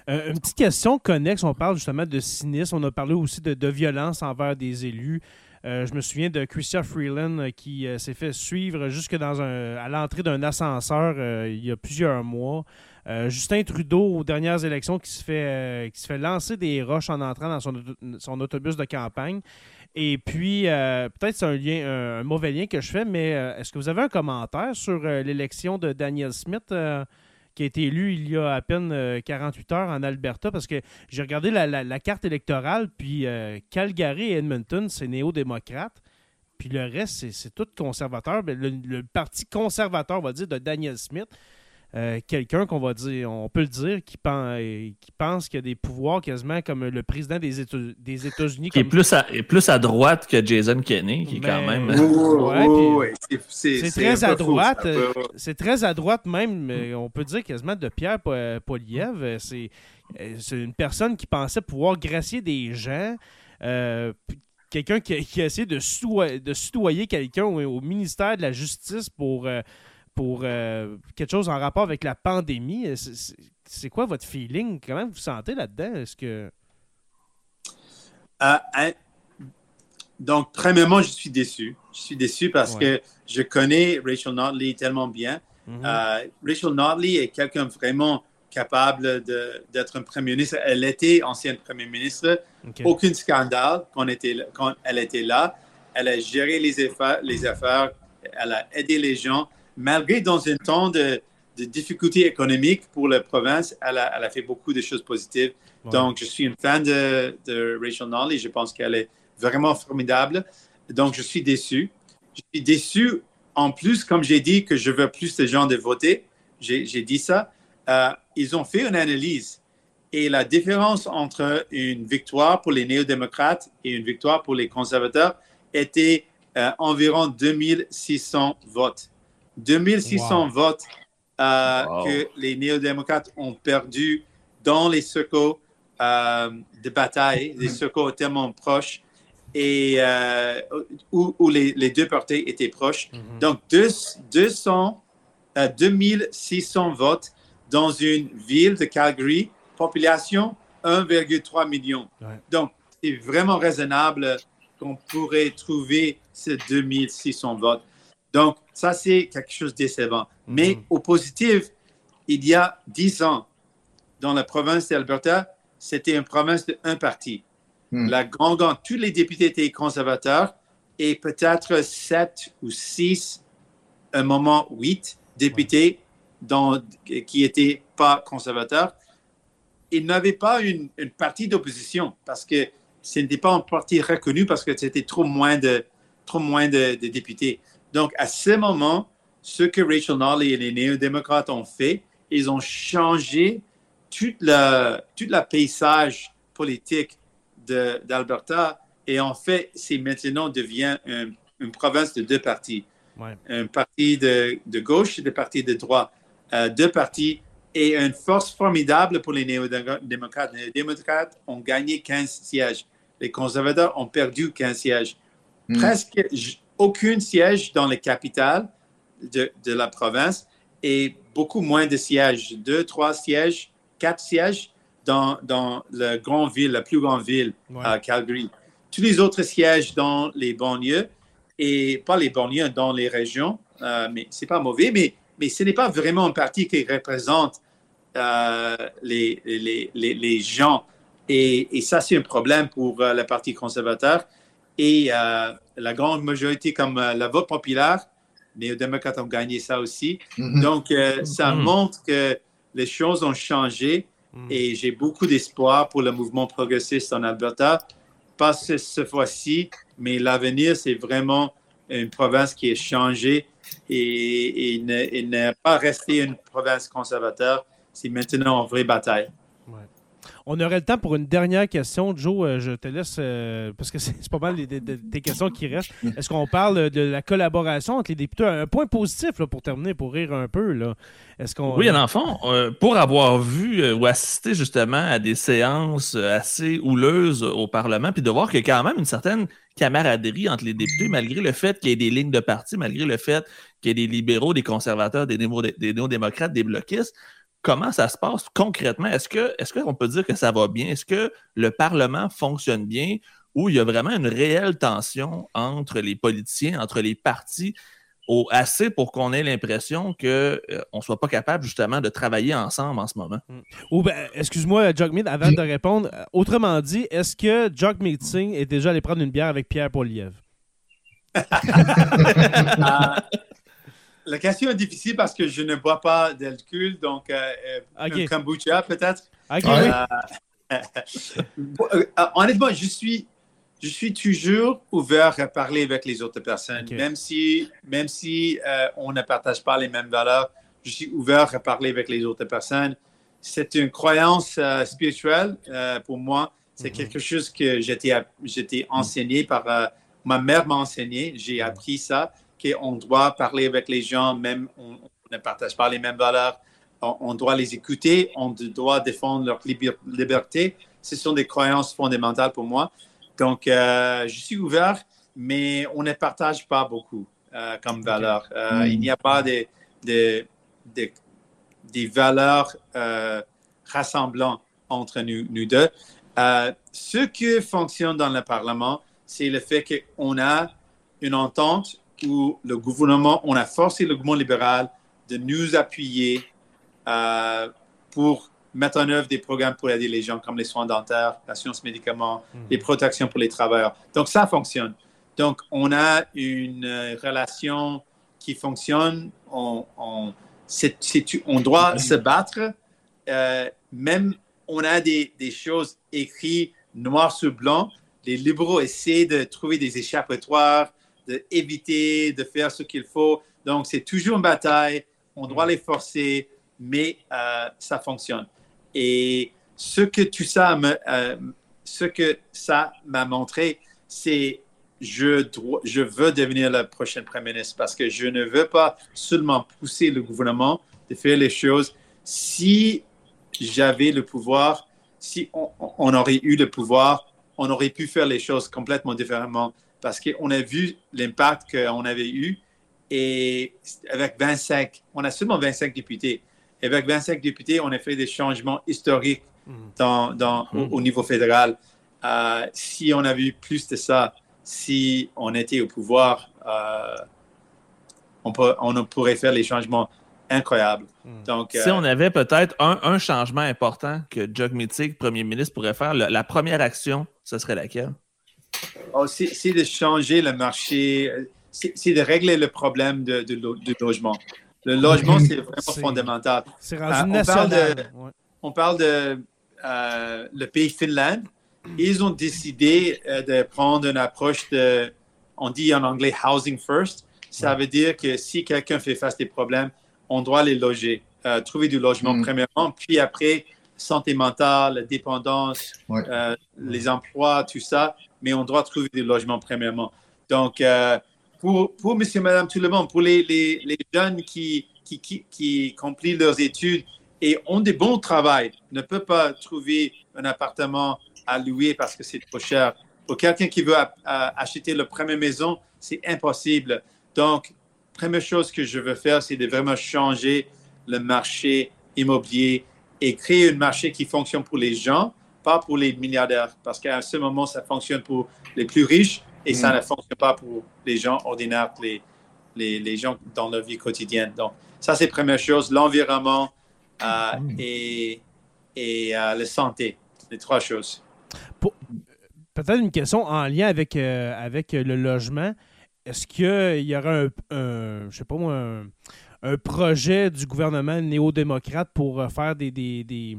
Euh, une petite question connexe, on parle justement de cynisme, on a parlé aussi de, violence envers des élus. Euh, je me souviens de Christian Freeland qui s'est fait suivre jusque dans un, à l'entrée d'un ascenseur il y a plusieurs mois. Euh, Justin Trudeau, aux dernières élections, qui se fait, euh, qui se fait lancer des roches en entrant dans son, autobus de campagne. Et puis, euh, peut-être c'est un, lien, un, mauvais lien que je fais, mais est-ce que vous avez un commentaire sur l'élection de Daniel Smith? Qui a été élu il y a à peine 48 heures en Alberta, parce que j'ai regardé la, carte électorale, puis Calgary et Edmonton, c'est néo-démocrate, puis le reste, c'est tout conservateur. Ben, le, parti conservateur, on va dire, de Daniel Smith, euh, quelqu'un qu'on va dire, on peut le dire, qui pense, qui pense qu'il y a des pouvoirs quasiment comme le président des, États, des États-Unis. Qui est plus à, plus à droite que Jason Kenney, qui est quand même. c'est très à droite. Euh, c'est très à droite même, on peut dire quasiment de Pierre Poliev. C'est une personne qui pensait pouvoir gracier des gens. Euh, quelqu'un qui, qui, a essayé de, soudoyer, quelqu'un au, ministère de la Justice pour pour euh, quelque chose en rapport avec la pandémie. Euh, c'est quoi votre feeling? Comment vous vous sentez là-dedans? Est-ce que. Euh, hein, donc, premièrement, je suis déçu. Je suis déçu parce que je connais Rachel Notley tellement bien. Mhm. Rachel Notley est quelqu'un vraiment capable d'être un premier ministre. Elle était ancienne premier ministre. Aucun scandale quand, était, quand, elle était là. Elle a géré les affaires, les affaires. Elle a aidé les gens malgré dans un temps de, difficultés économiques pour la province, elle a, fait beaucoup de choses positives. Donc, je suis une fan de, Rachel Notley. Je pense qu'elle est vraiment formidable. Donc, je suis déçu. Je suis déçu en plus, comme j'ai dit, que je veux plus de gens de voter. J'ai dit ça. Euh, ils ont fait une analyse. Et la différence entre une victoire pour les néo-démocrates et une victoire pour les conservateurs était euh, environ 2600 votes. 2600 votes euh, que les néo-démocrates ont perdu dans les circos euh, de bataille, des circos tellement proches et euh, où, les, deux parties étaient proches. Mhm. Donc, 200, 2600 votes dans une ville de Calgary, population 1,3 million. Donc, c'est vraiment raisonnable qu'on pourrait trouver ces 2600 votes. Donc, ça, c'est quelque chose de décevant. Mais mhm. au positif, il y a dix ans, dans la province d'Alberta, c'était une province de un parti. Hmm. La grande, tous les députés étaient conservateurs et peut-être sept ou six, un moment huit députés qui n'étaient pas conservateurs. Ils n'avaient pas une, partie d'opposition parce que ce n'était pas un parti reconnu parce que c'était trop moins de, trop moins de députés. Donc, à ce moment, ce que Rachel Notley et les néo-démocrates ont fait, ils ont changé tout le, tout le paysage politique d'Alberta et en fait, c'est maintenant devient une, province de deux partis. un parti de, de, gauche et des partis de droite. deux partis et une force formidable pour les néo-démocrates. Les démocrates ont gagné 15 sièges. Les conservateurs ont perdu 15 sièges. Hmm. Presque aucun siège dans les capitales de, de, la province et beaucoup moins de sièges. Deux, trois sièges, quatre sièges dans, dans la grande ville, la plus grande ville, à Calgary. Tous les autres sièges dans les banlieues et pas les banlieues, dans les régions, euh, mais c'est pas mauvais, mais, mais ce n'est pas vraiment un parti qui représente euh, les, les, les, gens. Et, et ça, c'est un problème pour euh, le Parti conservateur. Et euh, la grande majorité, comme la vote populaire, les démocrates ont gagné ça aussi. Mm-hmm. Donc, ça mm-hmm. montre que les choses ont changé mm. et j'ai beaucoup d'espoir pour le mouvement progressiste en Alberta. Pas cette fois-ci, mais l'avenir, c'est vraiment une province qui est changée et, et, et ne pas rester une province conservateur c'est maintenant en vraie bataille. On aurait le temps pour une dernière question. Joe, euh, je te laisse, euh, parce que c'est pas mal des, questions qui restent. Est-ce qu'on parle de la collaboration entre les députés? Un point positif pour terminer, pour rire un peu. Est-ce qu'on, oui, en fond, euh, pour avoir vu ou assisté justement à des séances assez houleuses au Parlement, puis de voir qu'il y a quand même une certaine camaraderie entre les députés, malgré le fait qu'il y ait des lignes de parti, malgré le fait qu'il y ait des libéraux, des conservateurs, des néo-démocrates, des bloquistes, comment ça se passe concrètement? Est-ce qu'on est qu'on peut dire que ça va bien? Est-ce que le Parlement fonctionne bien ou il y a vraiment une réelle tension entre les politiciens, entre les partis, au, assez pour qu'on ait l'impression qu'on euh, ne soit pas capable justement de travailler ensemble en ce moment? Ou ben, excuse-moi, Jogmeet, avant de répondre, euh, autrement dit, est-ce que Jogmeet Singh est déjà allé prendre une bière avec Pierre Poliev? Ah, la question est difficile parce que je ne bois pas d'alcool, donc euh, euh un kombucha peut-être. Euh, euh, honnêtement, je suis, je suis toujours ouvert à parler avec les autres personnes, même si, même si on ne partage pas les mêmes valeurs. Je suis ouvert à parler avec les autres personnes. C'est une croyance spirituelle pour moi. C'est mhm. quelque chose que j'étais enseigné par ma mère m'a enseigné. J'ai appris ça qu'on doit parler avec les gens, même on, ne partage pas les mêmes valeurs. On, doit les écouter, on doit défendre leur liberté. Ce sont des croyances fondamentales pour moi. Donc, euh, je suis ouvert, mais on ne partage pas beaucoup euh, comme valeurs. Euh, hmm. Il n'y a pas des, des, des, valeurs rassemblantes entre nous, nous deux. ce qui fonctionne dans le Parlement, c'est le fait qu'on a une entente où le gouvernement, on a forcé le gouvernement libéral de nous appuyer euh, pour mettre en œuvre des programmes pour aider les gens comme les soins dentaires, l'assurance médicaments, hmm. les protections pour les travailleurs. Donc, ça fonctionne. Donc, on a une euh, relation qui fonctionne. On, on, on doit se battre. Euh, même, on a des, des choses écrites noir sur blanc. Les libéraux essaient de trouver des échappatoires d'éviter de faire ce qu'il faut. Donc, c'est toujours une bataille. On doit mm. les forcer, mais euh, ça fonctionne. Et ce que tout ça me, euh, ce que ça m'a montré, c'est je, je veux devenir le prochain Premier ministre parce que je ne veux pas seulement pousser le gouvernement de faire les choses. Si j'avais le pouvoir, si on, aurait eu le pouvoir, on aurait pu faire les choses complètement différemment parce qu'on a vu l'impact qu'on avait eu et avec 25, on a seulement 25 députés. avec 25 députés, on a fait des changements historiques mm. dans, mm. Au, niveau fédéral. Euh, si on avait eu plus de ça, si on était au pouvoir, euh, on, on, pourrait faire les changements incroyables. Mm. Donc, si on euh, avait peut-être un, changement important que Jock Mittig, premier ministre, pourrait faire, la première action, ce serait laquelle? Oh, c'est de changer le marché, c'est de régler le problème de, de, logement. Le logement, c'est vraiment fondamental. C'est rendu euh, on, parle de, euh, le pays Finlande. Ils ont décidé euh, de prendre une approche de, on dit en anglais housing first. Ça veut dire que si quelqu'un fait face à des problèmes, on doit les loger, trouver du logement mm. premièrement, puis après, santé mentale, dépendance, les emplois, tout ça mais on doit trouver des logements premièrement. Donc, euh, pour, pour monsieur, madame, tout le monde, pour les, les, les jeunes qui, qui, qui, qui leurs études et ont des bons travail, ne peut pas trouver un appartement à louer parce que c'est trop cher. Pour quelqu'un qui veut acheter la première maison, c'est impossible. Donc, première chose que je veux faire, c'est de vraiment changer le marché immobilier et créer un marché qui fonctionne pour les gens, pas pour les milliardaires. Parce qu'à ce moment, ça fonctionne pour les plus riches et ça mm. ne fonctionne pas pour les gens ordinaires, les, les, les gens dans leur vie quotidienne. Donc, ça, c'est la première chose. L'environnement euh, mm. et, et euh, la santé. Les trois choses. Peut-être une question en lien avec, euh, avec le logement. Est-ce qu'il y aura un, un, je sais pas moi, un, projet du gouvernement néo-démocrate pour faire des, des, des,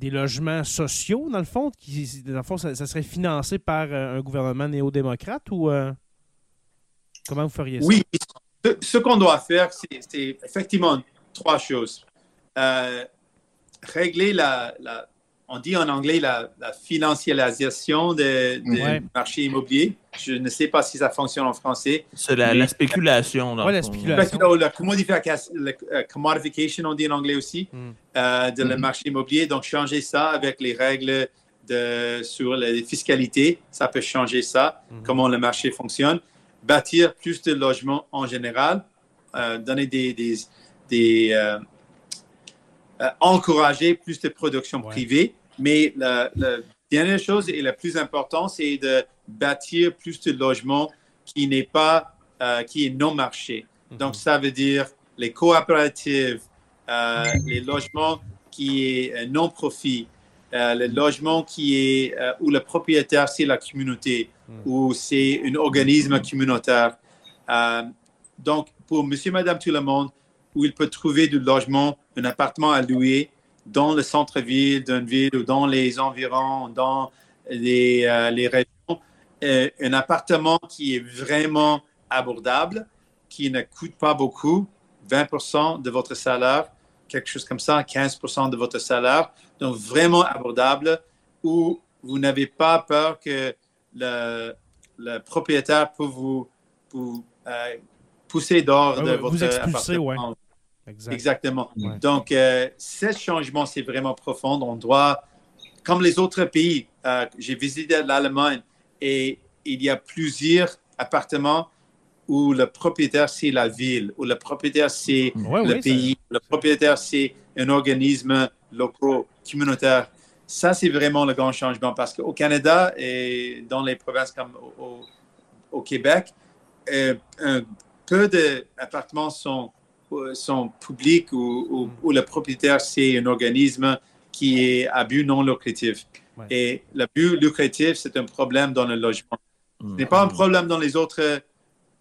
des, logements sociaux, dans le fond? Qui, dans le fond, ça, serait financé par un gouvernement néo-démocrate ou comment vous feriez ça? Oui, ce, qu'on doit faire, c'est effectivement trois choses. Euh, régler la, on dit en anglais la, financiarisation des marchés immobiliers. Je ne sais pas si ça fonctionne en français. C'est la, spéculation. la spéculation. La euh, commodification, on dit en anglais aussi, mm. euh, de le mm-hmm. marché immobilier. Donc, changer ça avec les règles de, sur la fiscalité, ça peut changer ça, mm-hmm. comment le marché fonctionne. Bâtir plus de logements en général, donner des, des, des euh, encourager plus de production privée. Mais la, dernière chose et la plus importante, c'est de bâtir plus de logements qui n'est pas euh, qui est non marché. Mhm. Donc ça veut dire les coopératives, euh, les logements qui est non profit, les logements qui est où le propriétaire c'est la communauté mhm. ou c'est un organisme communautaire. donc pour Monsieur, Madame, tout le monde, où il peut trouver du logement, un appartement à louer dans le centre-ville d'une ville ou dans les environs, dans les, euh, les régions. Euh, un appartement qui est vraiment abordable, qui ne coûte pas beaucoup, 20% de votre salaire, quelque chose comme ça, 15% de votre salaire. Donc, vraiment abordable, où vous n'avez pas peur que le, le propriétaire peut vous, vous euh, pousser dehors de votre appartement. Exactement. Donc, euh, ce changement, c'est vraiment profond. On doit, comme les autres pays, euh, j'ai visité l'Allemagne et il y a plusieurs appartements où le propriétaire, c'est la ville, où le propriétaire, c'est le pays, le propriétaire, c'est un organisme local, communautaire. Ça, c'est vraiment le grand changement parce qu'au Canada et dans les provinces comme au, Québec, euh, un peu d'appartements sont sont publics ou, ou, le propriétaire, c'est un organisme qui est à but non lucratif. Et le but lucratif, c'est un problème dans le logement. Ce n'est pas un mm. problème dans les autres,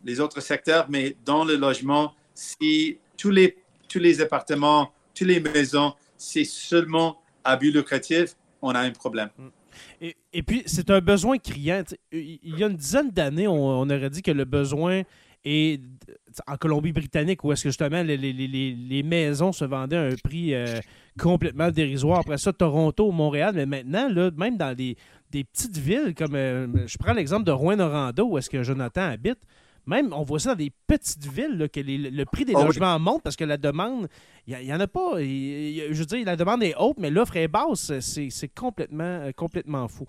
les autres secteurs, mais dans le logement, si tous les, tous les appartements, toutes les maisons, c'est seulement à but lucratif, on a un problème. Mm. Et, et, puis, c'est un besoin criant. Il y a une dizaine d'années, on, on, aurait dit que le besoin et en Colombie-Britannique, où est-ce que justement les, maisons se vendaient à un prix euh, complètement dérisoire. Après ça, Toronto, Montréal, mais maintenant, là, même dans des, petites villes, comme euh, je prends l'exemple de Rouen-Noranda, où est-ce que Jonathan habite, même, on voit ça dans des petites villes, que le prix des ah logements monte parce que la demande, il n'y en a pas. je veux dire, la demande est haute, mais l'offre est basse. C'est complètement, euh, complètement fou.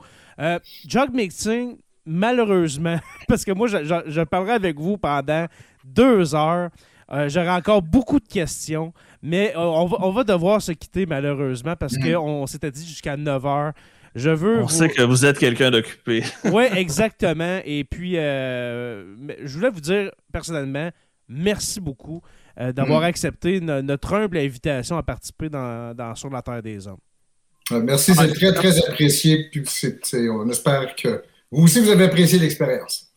jog mixing, malheureusement, parce que moi, je, parlerai avec vous pendant deux heures. Euh, j'aurai encore beaucoup de questions, mais euh, on, va, devoir se quitter malheureusement parce mm. qu'on s'était dit jusqu'à 9 heures. Je veux. On sait que vous êtes quelqu'un d'occupé. oui, exactement. Et puis, euh, je voulais vous dire personnellement, merci beaucoup d'avoir mm. accepté notre humble invitation à participer dans, Sur la Terre des Hommes. Merci, c'est très, très apprécié. Puis on espère que vous aussi, vous avez apprécié l'expérience.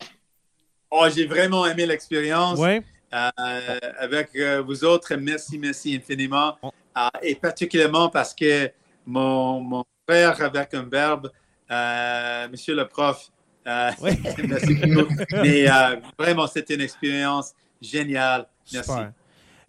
Oh, j'ai vraiment aimé l'expérience. Oui. Euh, avec euh, vous autres, merci, merci infiniment. Euh, et particulièrement parce que mon, mon, frère avec un verbe, monsieur le prof, oui. merci beaucoup. Mais vraiment, c'était une expérience géniale. Merci.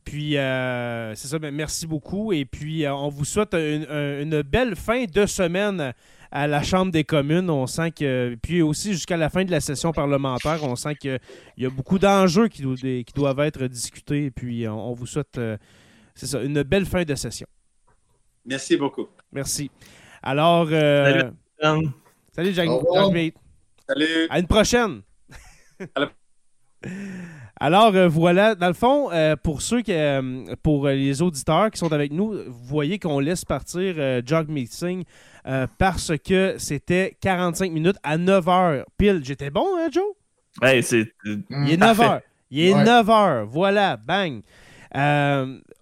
Puis, c'est ça, ben, merci beaucoup. Et puis, on vous souhaite une, une, belle fin de semaine à la Chambre des communes. On sent que. Puis aussi, jusqu'à la fin de la session parlementaire, on sent qu'il y a beaucoup d'enjeux qui, qui, doivent être discutés. Et puis, on, vous souhaite, c'est ça, une belle fin de session. Merci beaucoup. Merci. Alors. Salut, Salut Jack, Salut. À une prochaine. Alors euh, voilà, dans le fond, euh, pour ceux qui, euh, pour les auditeurs qui sont avec nous, vous voyez qu'on laisse partir Jog Meeting parce que c'était 45 minutes à 9 h pile. J'étais bon, hein, Joe? Ouais, c'est. Il est 9 h. Il est 9 h. Voilà, bang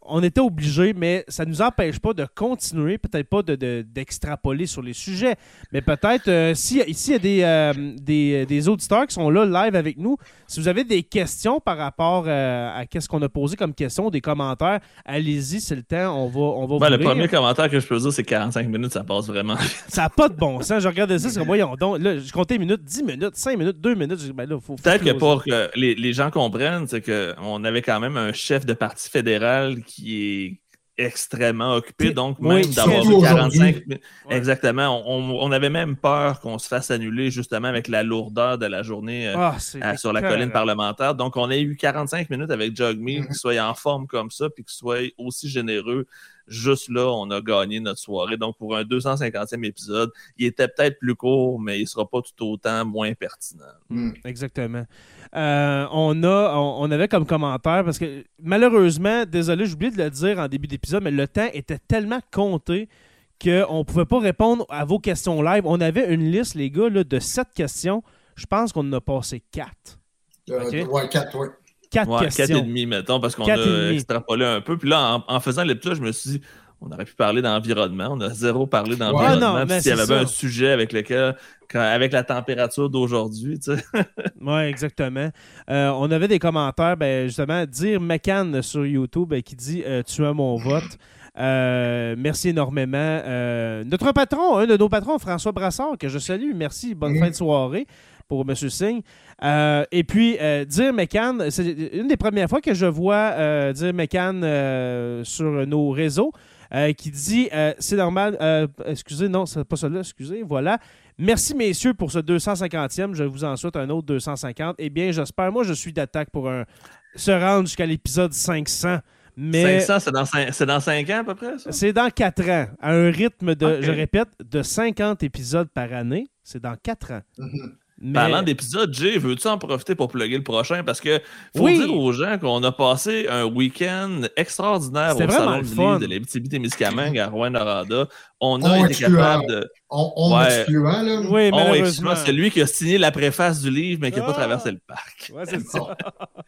on était obligé, mais ça ne nous empêche pas de continuer, peut-être pas d'extrapoler de, sur les sujets, mais peut-être, euh, si, ici, il y a des, euh, des, des, auditeurs qui sont là live avec nous, si vous avez des questions par rapport euh, à ce qu'on a posé comme question, des commentaires, allez-y, c'est le temps, on va, on va ben, Le premier commentaire que je peux dire, c'est 45 minutes, ça passe vraiment. ça n'a pas de bon sens. Je regardais ça, c'est voyons donc, là, je comptais minutes, 10 minutes, 5 minutes, 2 minutes. Ben peut-être que pour que les, les gens comprennent, c'est qu'on avait quand même un chef de parti fédéral qui qui est extrêmement occupé. Donc, même d'avoir 45 minutes. Exactement. On, avait même peur qu'on se fasse annuler justement avec la lourdeur de la journée euh, ah, sur la colline parlementaire. Donc, on a eu 45 minutes avec Jogme, mm qui soit en forme comme ça, puis qui soit aussi généreux. Juste là, on a gagné notre soirée. Donc, pour un 250e épisode, il était peut-être plus court, mais il ne sera pas tout autant moins pertinent. Mm. Exactement. Euh, on, a, on, avait comme commentaire, parce que malheureusement, désolé, j'ai oublié de le dire en début d'épisode, mais le temps était tellement compté qu'on ne pouvait pas répondre à vos questions live. On avait une liste, les gars, de sept questions. Je pense qu'on en a passé quatre. Euh, ouais, quatre, ouais. Quatre questions. Quatre et demi, mettons, parce qu'on a extrapolé un peu. Puis là, en, en faisant l'épisode, je me suis dit, on aurait pu parler d'environnement. On a zéro parlé d'environnement. s'il y avait un sujet avec lequel, avec la température d'aujourd'hui, tu sais. oui, exactement. Euh, on avait des commentaires, ben, justement, dire McCann sur YouTube ben, qui dit euh, Tu as mon vote. Euh, merci énormément. notre patron, un de nos patrons, François Brassard, que je salue. Merci. Bonne fin de soirée pour M. Singh. et puis, dire McCann, c'est une des premières fois que je vois dire McCann sur nos réseaux. Euh, qui dit euh, C'est normal. Euh, excusez, non, c'est pas ça-là, excusez. Voilà. Merci, messieurs, pour ce 250e. Je vous en souhaite un autre 250. Eh bien, j'espère. Moi, je suis d'attaque pour un, se rendre jusqu'à l'épisode 500. Mais 500, c'est dans, dans 5 ans à peu près? C'est dans 4 ans. À un rythme de, je répète, de 50 épisodes par année. C'est dans 4 ans. Parlant d'épisode, Jay, veux-tu en profiter pour plugger le prochain? Parce que faut dire aux gens qu'on a passé un week-end extraordinaire au Salon du livre de l'Abitibi-Témiscamingue à Rouen-Noranda. On a été capable de... On, on excluant, là. Oui, malheureusement. C'est lui qui a signé la préface du livre, mais qui n'a pas ah! traversé le parc. Ouais, c'est ça.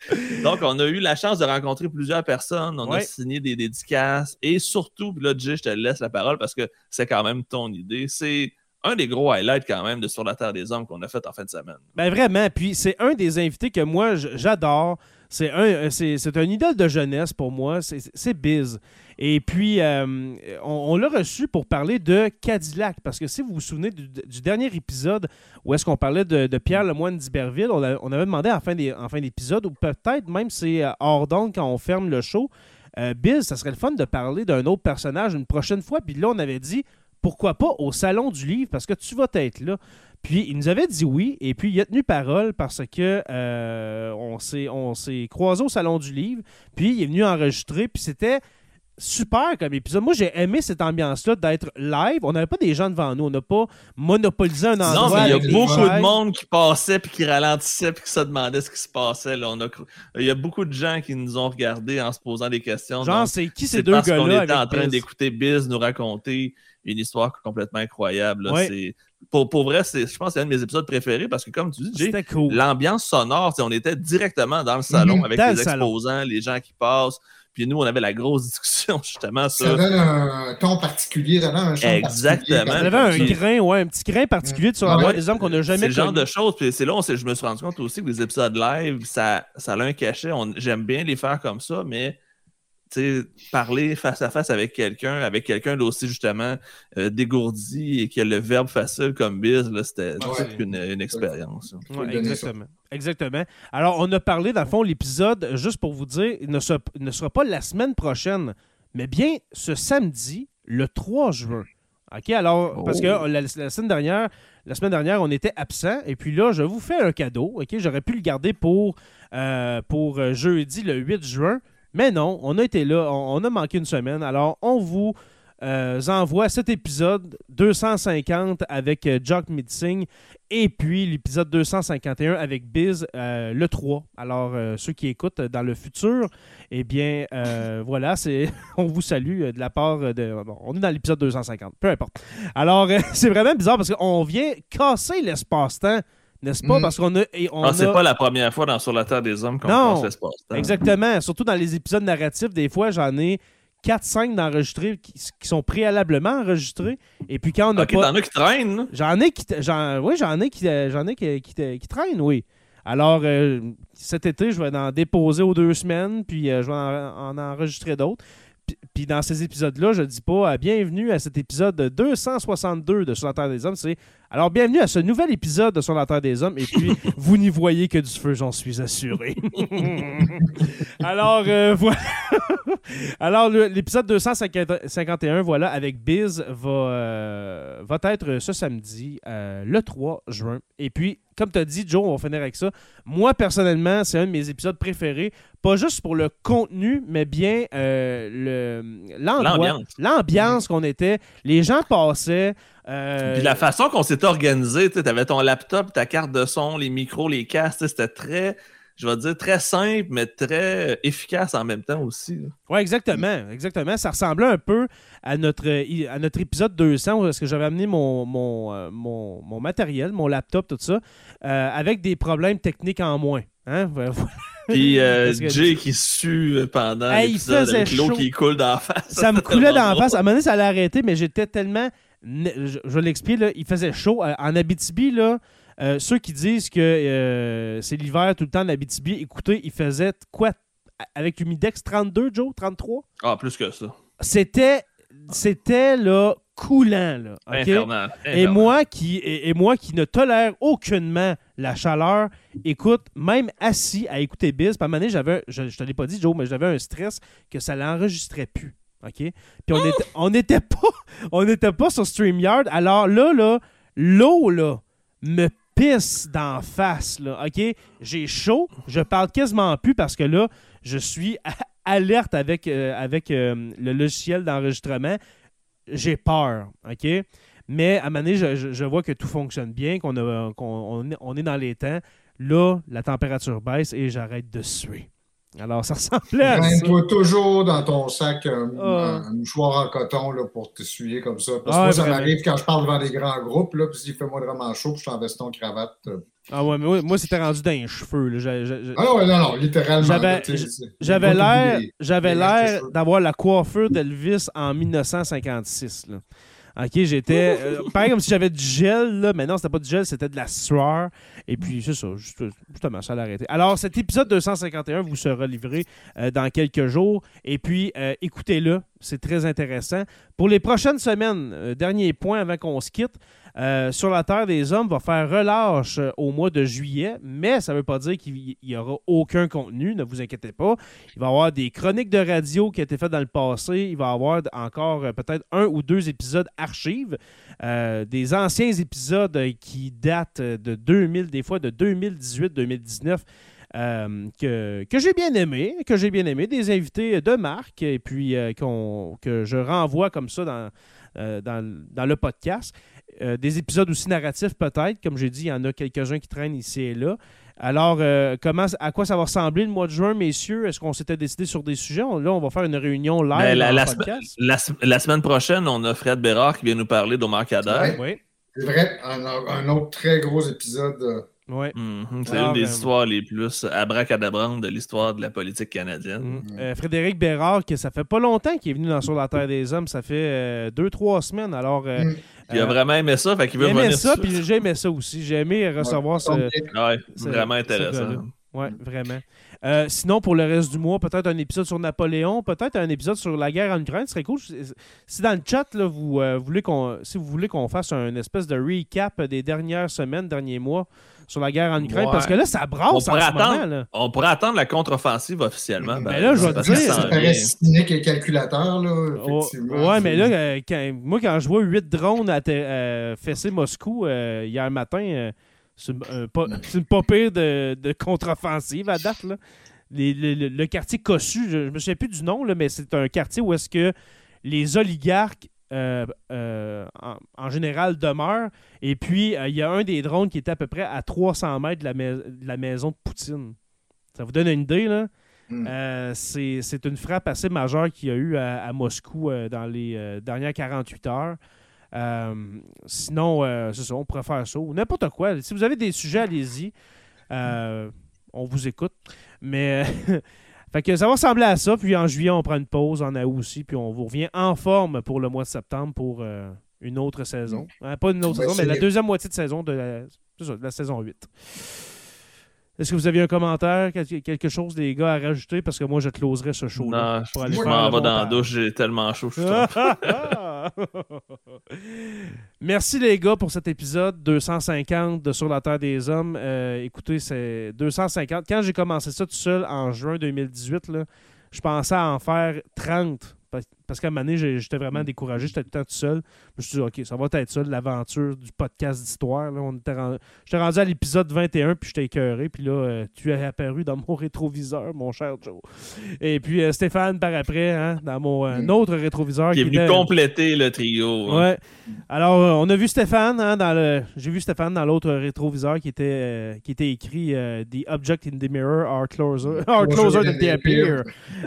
Donc, on a eu la chance de rencontrer plusieurs personnes. On a signé des dédicaces. Et surtout, là, Jay, je te laisse la parole parce que c'est quand même ton idée. C'est un des gros highlights quand même de Sur la Terre des Hommes qu'on a fait en fin de semaine. Ben vraiment, puis c'est un des invités que moi j'adore. C'est un, euh, c'est, un idole de jeunesse pour moi. C'est, Biz. Et puis, euh, on, l'a reçu pour parler de Cadillac. Parce que si vous vous souvenez du, dernier épisode où est-ce qu'on parlait de, Pierre Lemoine d'Iberville, on, on, avait demandé en fin, en d'épisode, ou peut-être même c'est euh, hors d'onde quand on ferme le show, Biz, ça serait le fun de parler d'un autre personnage une prochaine fois. Puis là, on avait dit, pourquoi pas au Salon du Livre, parce que tu vas être là. Puis il nous avait dit oui, et puis il a tenu parole parce que euh, on s'est croisé au Salon du Livre, puis il est venu enregistrer, puis c'était super comme épisode. Moi, j'ai aimé cette ambiance-là d'être live. On n'avait pas des gens devant nous. On n'a pas monopolisé un endroit. Non, mais il y a beaucoup de monde qui passait puis qui ralentissait puis qui se demandait ce qui se passait. Là. On a... Il y a beaucoup de gens qui nous ont regardés en se posant des questions. Genre, c'est qui ces deux gars-là? On était en train d'écouter Biz nous raconter une histoire complètement incroyable. Pour, pour, vrai, je pense que c'est un de mes épisodes préférés parce que, comme tu dis, l'ambiance sonore, on était directement dans le salon avec les exposants, les gens qui passent. Puis nous, on avait la grosse discussion justement sur. Ça donne un ton particulier, ça donne un Exactement. Ça avait un grain, ouais, un petit grain particulier sur la voix des hommes qu'on n'a jamais C'est le genre de choses. Puis c'est là, je me suis rendu compte aussi que les épisodes live, ça, ça a un cachet. J'aime bien les faire comme ça, mais parler face à face avec quelqu'un, avec quelqu'un d'aussi justement euh, dégourdi et qui a le verbe facile comme Biz, c'était une, expérience. exactement. Exactement. Alors, on a parlé, dans le fond, l'épisode, juste pour vous dire, il ne sera, ne sera pas la semaine prochaine, mais bien ce samedi, le 3 juin. OK, alors, parce que Oh. la, la semaine dernière, la semaine dernière, on était absent. Et puis là, je vous fais un cadeau. OK, j'aurais pu le garder pour, euh, pour euh, jeudi, le 8 juin. Mais non, on a été là. On, a manqué une semaine. Alors, on vous euh, envoie cet épisode 250 avec euh, Jock Midsing et puis l'épisode 251 avec Biz euh, le 3. Alors, ceux qui écoutent dans le futur, eh bien, voilà, c'est on vous salue de la part de. bon, on est dans l'épisode 250, peu importe. Alors, c'est vraiment bizarre parce qu'on vient casser l'espace-temps, n'est-ce pas? Mm. Parce qu'on a. et on Ah, c'est a- pas la première fois dans Sur la Terre des Hommes qu'on Non. pense l'espace-temps. Exactement. Surtout dans les épisodes narratifs, des fois, j'en ai 4-5 d'enregistrés qui, qui sont préalablement enregistrés. Et puis quand on n'a Ok, pas. t'en as qui traînent. J'en ai qui. J'en, oui, j'en ai qui, j'en ai qui, qui, qui traînent, oui. Alors, euh, cet été, je vais en déposer aux deux semaines, puis euh, je vais en, en enregistrer d'autres. Puis- Puis dans ces épisodes-là, je dis pas euh, bienvenue à cet épisode 262 de Sur la Terre des Hommes. C'est alors bienvenue à ce nouvel épisode de Sur la Terre des Hommes. Et puis, vous n'y voyez que du feu, j'en suis assuré. alors, euh, voilà. Alors, l'épisode 251, voilà, avec Biz, va, euh, va être ce samedi, euh, le 3 juin. Et puis, comme tu as dit, Joe, on va finir avec ça. Moi, personnellement, c'est un de mes épisodes préférés. Pas juste pour le contenu, mais bien euh, le- l'endroit, L'ambiance. l'ambiance qu'on était. Les gens passaient. Euh, Puis la façon qu'on s'était organisé, tu avais ton laptop, ta carte de son, les micros, les casques, c'était très, je vais dire, très simple, mais très euh, efficace en même temps aussi. Oui, exactement, exactement. Ça ressemblait un peu à notre, à notre épisode 200 où est-ce que j'avais amené mon, mon, euh, mon, mon matériel, mon laptop, tout ça, euh, avec des problèmes techniques en moins. Hein? Puis euh, Parce Jay qui sue pendant Hey, avec l'eau qui coule dans la face. ça me coulait dans la face. À un moment donné, ça allait arrêter, mais j'étais tellement. Je, je l'explique, là, il faisait chaud. Euh, En Abitibi, là, euh, ceux qui disent que euh, c'est l'hiver tout le temps en Abitibi, écoutez, il faisait quoi avec l'humidex 32, Joe? 33 Ah, plus que ça. C'était, c'était là, coulant. Là? Infernal. Et moi, qui, et, et moi qui ne tolère aucunement la chaleur, écoute, même assis à écouter Biz, par moment j'avais, je, je te l'ai pas dit, Joe, mais j'avais un stress que ça l'enregistrait plus. OK? Puis on était, on n'était pas, on pas sur StreamYard. Alors là, là, l'eau, me pisse d'en face. OK? J'ai chaud, je parle quasiment plus parce que là, je suis alerte avec, euh, euh, le logiciel d'enregistrement. J'ai peur, OK? Mais à un moment donné, je, vois que tout fonctionne bien, qu'on on est dans les temps. Là, la température baisse et j'arrête de suer. Alors, ça ressemblait à ça. Toujours dans ton sac un, Ah. un mouchoir en coton là, pour t'essuyer comme ça. Parce que Ah, moi, ça m'arrive quand je parle devant des grands groupes, là, puis s'il fait vraiment chaud, puis je suis en veston cravate. euh. Ah ouais, mais moi, moi, c'était rendu dans les cheveux. là. Ah non, non, non, littéralement. J'avais- l'air, d'avoir la coiffure d'Elvis en 1956. Là. OK, j'étais. euh, pareil comme si j'avais du gel, là, mais non, c'était pas du gel, c'était de la sueur. Et puis, c'est ça, juste- justement, ça l'a arrêté. Alors, cet épisode 251 vous sera livré euh, dans quelques jours. Et puis, euh, écoutez-le, c'est très intéressant. Pour les prochaines semaines, dernier point avant qu'on se quitte, euh, Sur la Terre des Hommes va faire relâche euh, au mois de juillet, mais ça ne veut pas dire qu'il n'y aura aucun contenu, ne vous inquiétez pas. Il va y avoir des chroniques de radio qui ont été faites dans le passé. Il va y avoir encore euh, peut-être un ou deux épisodes archives, des anciens épisodes qui datent de 2000, des fois de 2018-2019. euh, que, que j'ai bien aimé, que j'ai bien aimé, des invités de marque, et puis que je renvoie comme ça dans, dans le podcast. Euh, des épisodes aussi narratifs peut-être, comme j'ai dit, il y en a quelques-uns qui traînent ici et là. Alors, euh, comment, à quoi ça va ressembler le mois de juin, messieurs? Est-ce qu'on s'était décidé sur des sujets? On- là, on va faire une réunion live Ben, la, en la podcast. la se- la semaine prochaine, on a Fred Bérard qui vient nous parler d'Omar Kader. Ouais. Oui, C'est vrai, un, un autre très gros épisode. euh, oui. Mhm, C'est Alors, une des histoires les plus abracadabrantes de l'histoire de la politique canadienne. Mm. Euh, Frédéric Bérard, que ça fait pas longtemps qu'il est venu dans Sur la Terre des Hommes, ça fait euh, deux, trois semaines. Alors, euh, Mm. Il a euh, vraiment aimé ça, fait qu'il veut j'ai aimé revenir ça, puis j'ai aimé ça aussi. J'ai aimé recevoir ce. Ouais, ce- vraiment intéressant. gars-là. Ouais, vraiment. Euh, sinon, pour le reste du mois, peut-être un épisode sur Napoléon, peut-être un épisode sur la guerre en Ukraine. Ce serait cool. Si dans le chat, là, vous, euh, voulez qu'on, si vous voulez qu'on fasse un espèce de recap des dernières semaines, derniers mois sur la guerre en Ukraine, parce que là, ça brasse on pourrait, attendre, on pourrait attendre la contre-offensive officiellement. Ben, là, je vais te dire. Ça paraît cynique et calculateur, là. Oh, ouais, mais là, euh, moi, quand je vois 8 drones à fesser Moscou hier matin c'est une pas pire de, contre-offensive à date. le quartier Cossu, je ne me souviens plus du nom, là, mais c'est un quartier où est-ce que les oligarques euh, euh, en, général demeurent. Et puis, euh, il y a un des drones qui était à peu près à 300 mètres de la, maison de Poutine. Ça vous donne une idée, là? Hmm. c'est une frappe assez majeure qu'il y a eu à Moscou dans les dernières 48 heures. Sinon, c'est ça, on pourrait faire ça ou n'importe quoi. Si vous avez des sujets, allez-y. On vous écoute. Mais. fait que ça va ressembler à ça. Puis en juillet, on prend une pause. En août aussi. Puis on vous revient en forme pour le mois de septembre pour une autre saison. Mm. pas une autre saison, mais la deuxième moitié de saison de la, de la saison 8. Est-ce que vous aviez un commentaire, quelque chose, des gars, à rajouter? Parce que moi, je closerais ce show Non, je m'en vais dans la douche, j'ai tellement chaud. Merci les gars pour cet épisode 250 de Sur la Terre des Hommes. Euh, écoutez, c'est 250. Quand j'ai commencé ça tout seul en juin 2018, là, je pensais à en faire 30 parce qu'à un moment donné, j'étais vraiment mm. découragé, j'étais tout le temps tout seul. Je me suis dit, OK, ça va être ça, l'aventure du podcast d'histoire. J'étais rendu à l'épisode 21, puis j'étais écœuré. Puis là, euh, tu es apparu dans mon rétroviseur, mon cher Joe. Et puis euh, Stéphane, par après, hein, dans mon euh, mm. autre rétroviseur. Qui est venu compléter le trio. Hein. Ouais. Alors, on a vu Stéphane, hein, dans le... j'ai vu Stéphane dans l'autre rétroviseur qui était, qui était écrit The object in the mirror are closer, are closer than they appear.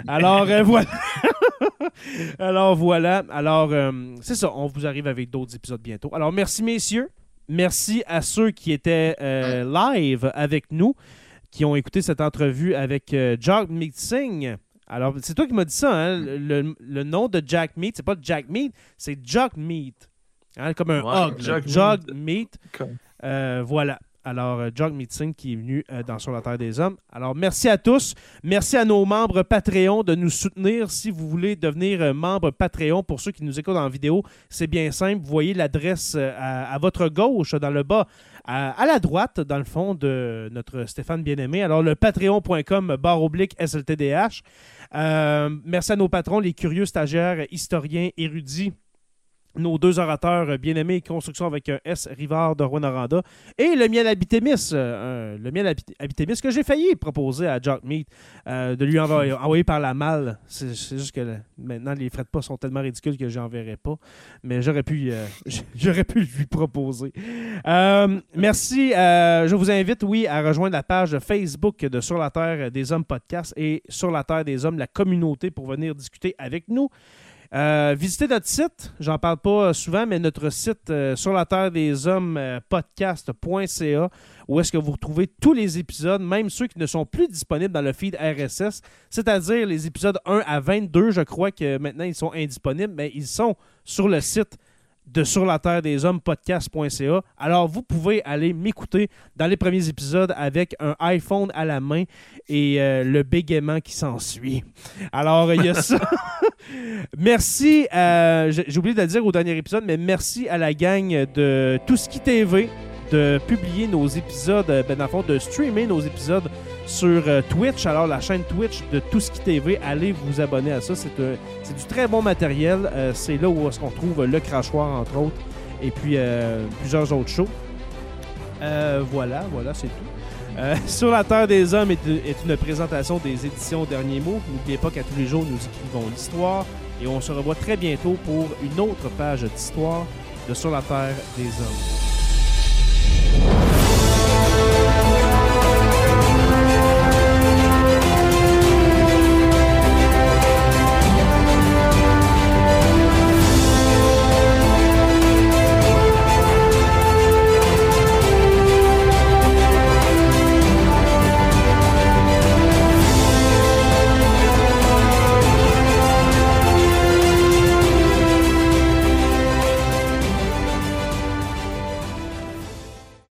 Alors, voilà. Alors voilà. Alors, euh, c'est ça. On vous arrive avec d'autres épisodes bientôt. Alors, merci, messieurs. Merci à ceux qui étaient euh, live avec nous, qui ont écouté cette entrevue avec euh, Jack Meeting. Alors, c'est toi qui m'as dit ça, hein? le, nom de Jack Meat, c'est pas Jack Meat, c'est Jack Meat. Hein, comme un hog. Jack, Meat. voilà. Alors, euh, Jog Meeting qui est venu euh, dans Sur la Terre des Hommes. Alors, merci à tous. Merci à nos membres Patreon de nous soutenir. Si vous voulez devenir euh, membre Patreon, pour ceux qui nous écoutent en vidéo, c'est bien simple. Vous voyez l'adresse à, votre gauche, dans le bas, à, la droite, dans le fond, de notre Stéphane Bien-Aimé. Alors, le patreon.com barre oblique SLTDH. merci à nos patrons, les curieux stagiaires, historiens, érudits nos deux orateurs bien-aimés, Construction avec un S, Rivard de Rwanda, et le miel Habitémis, euh, le miel Habitémis que j'ai failli proposer à Jock Meat euh, de lui envoyer, par la malle. C'est juste que maintenant, les frais de pas sont tellement ridicules que j'en verrai pas, mais j'aurais pu, euh, j'aurais pu lui proposer. merci. je vous invite, oui, à rejoindre la page Facebook de Sur la Terre des Hommes podcast et Sur la Terre des Hommes, la communauté, pour venir discuter avec nous. Euh, visitez notre site, j'en parle pas souvent, mais notre site euh, sur la terre des hommes euh, podcast.ca où est-ce que vous retrouvez tous les épisodes, même ceux qui ne sont plus disponibles dans le feed RSS, c'est-à-dire les épisodes 1 à 22, je crois que maintenant ils sont indisponibles, mais ils sont sur le site de Sur la Terre des Hommes podcast.ca. Alors, vous pouvez aller m'écouter dans les premiers épisodes avec un iPhone à la main et euh, le bégaiement qui s'ensuit. Alors, il y a ça. merci, j'ai oublié de le dire au dernier épisode, mais merci à la gang de Tout ce qui TV de publier nos épisodes, ben, dans de streamer nos épisodes sur euh, Twitch. Alors, la chaîne Twitch de Tout ce qui allez vous abonner à ça. C'est euh, du très bon matériel. Euh, c'est là où on trouve le crachoir, entre autres, et puis plusieurs autres shows. voilà, voilà, c'est tout. sur la Terre des Hommes est, une présentation des éditions Derniers Mots. N'oubliez pas qu'à tous les jours, nous écrivons l'histoire et on se revoit très bientôt pour une autre page d'histoire de Sur la Terre des Hommes.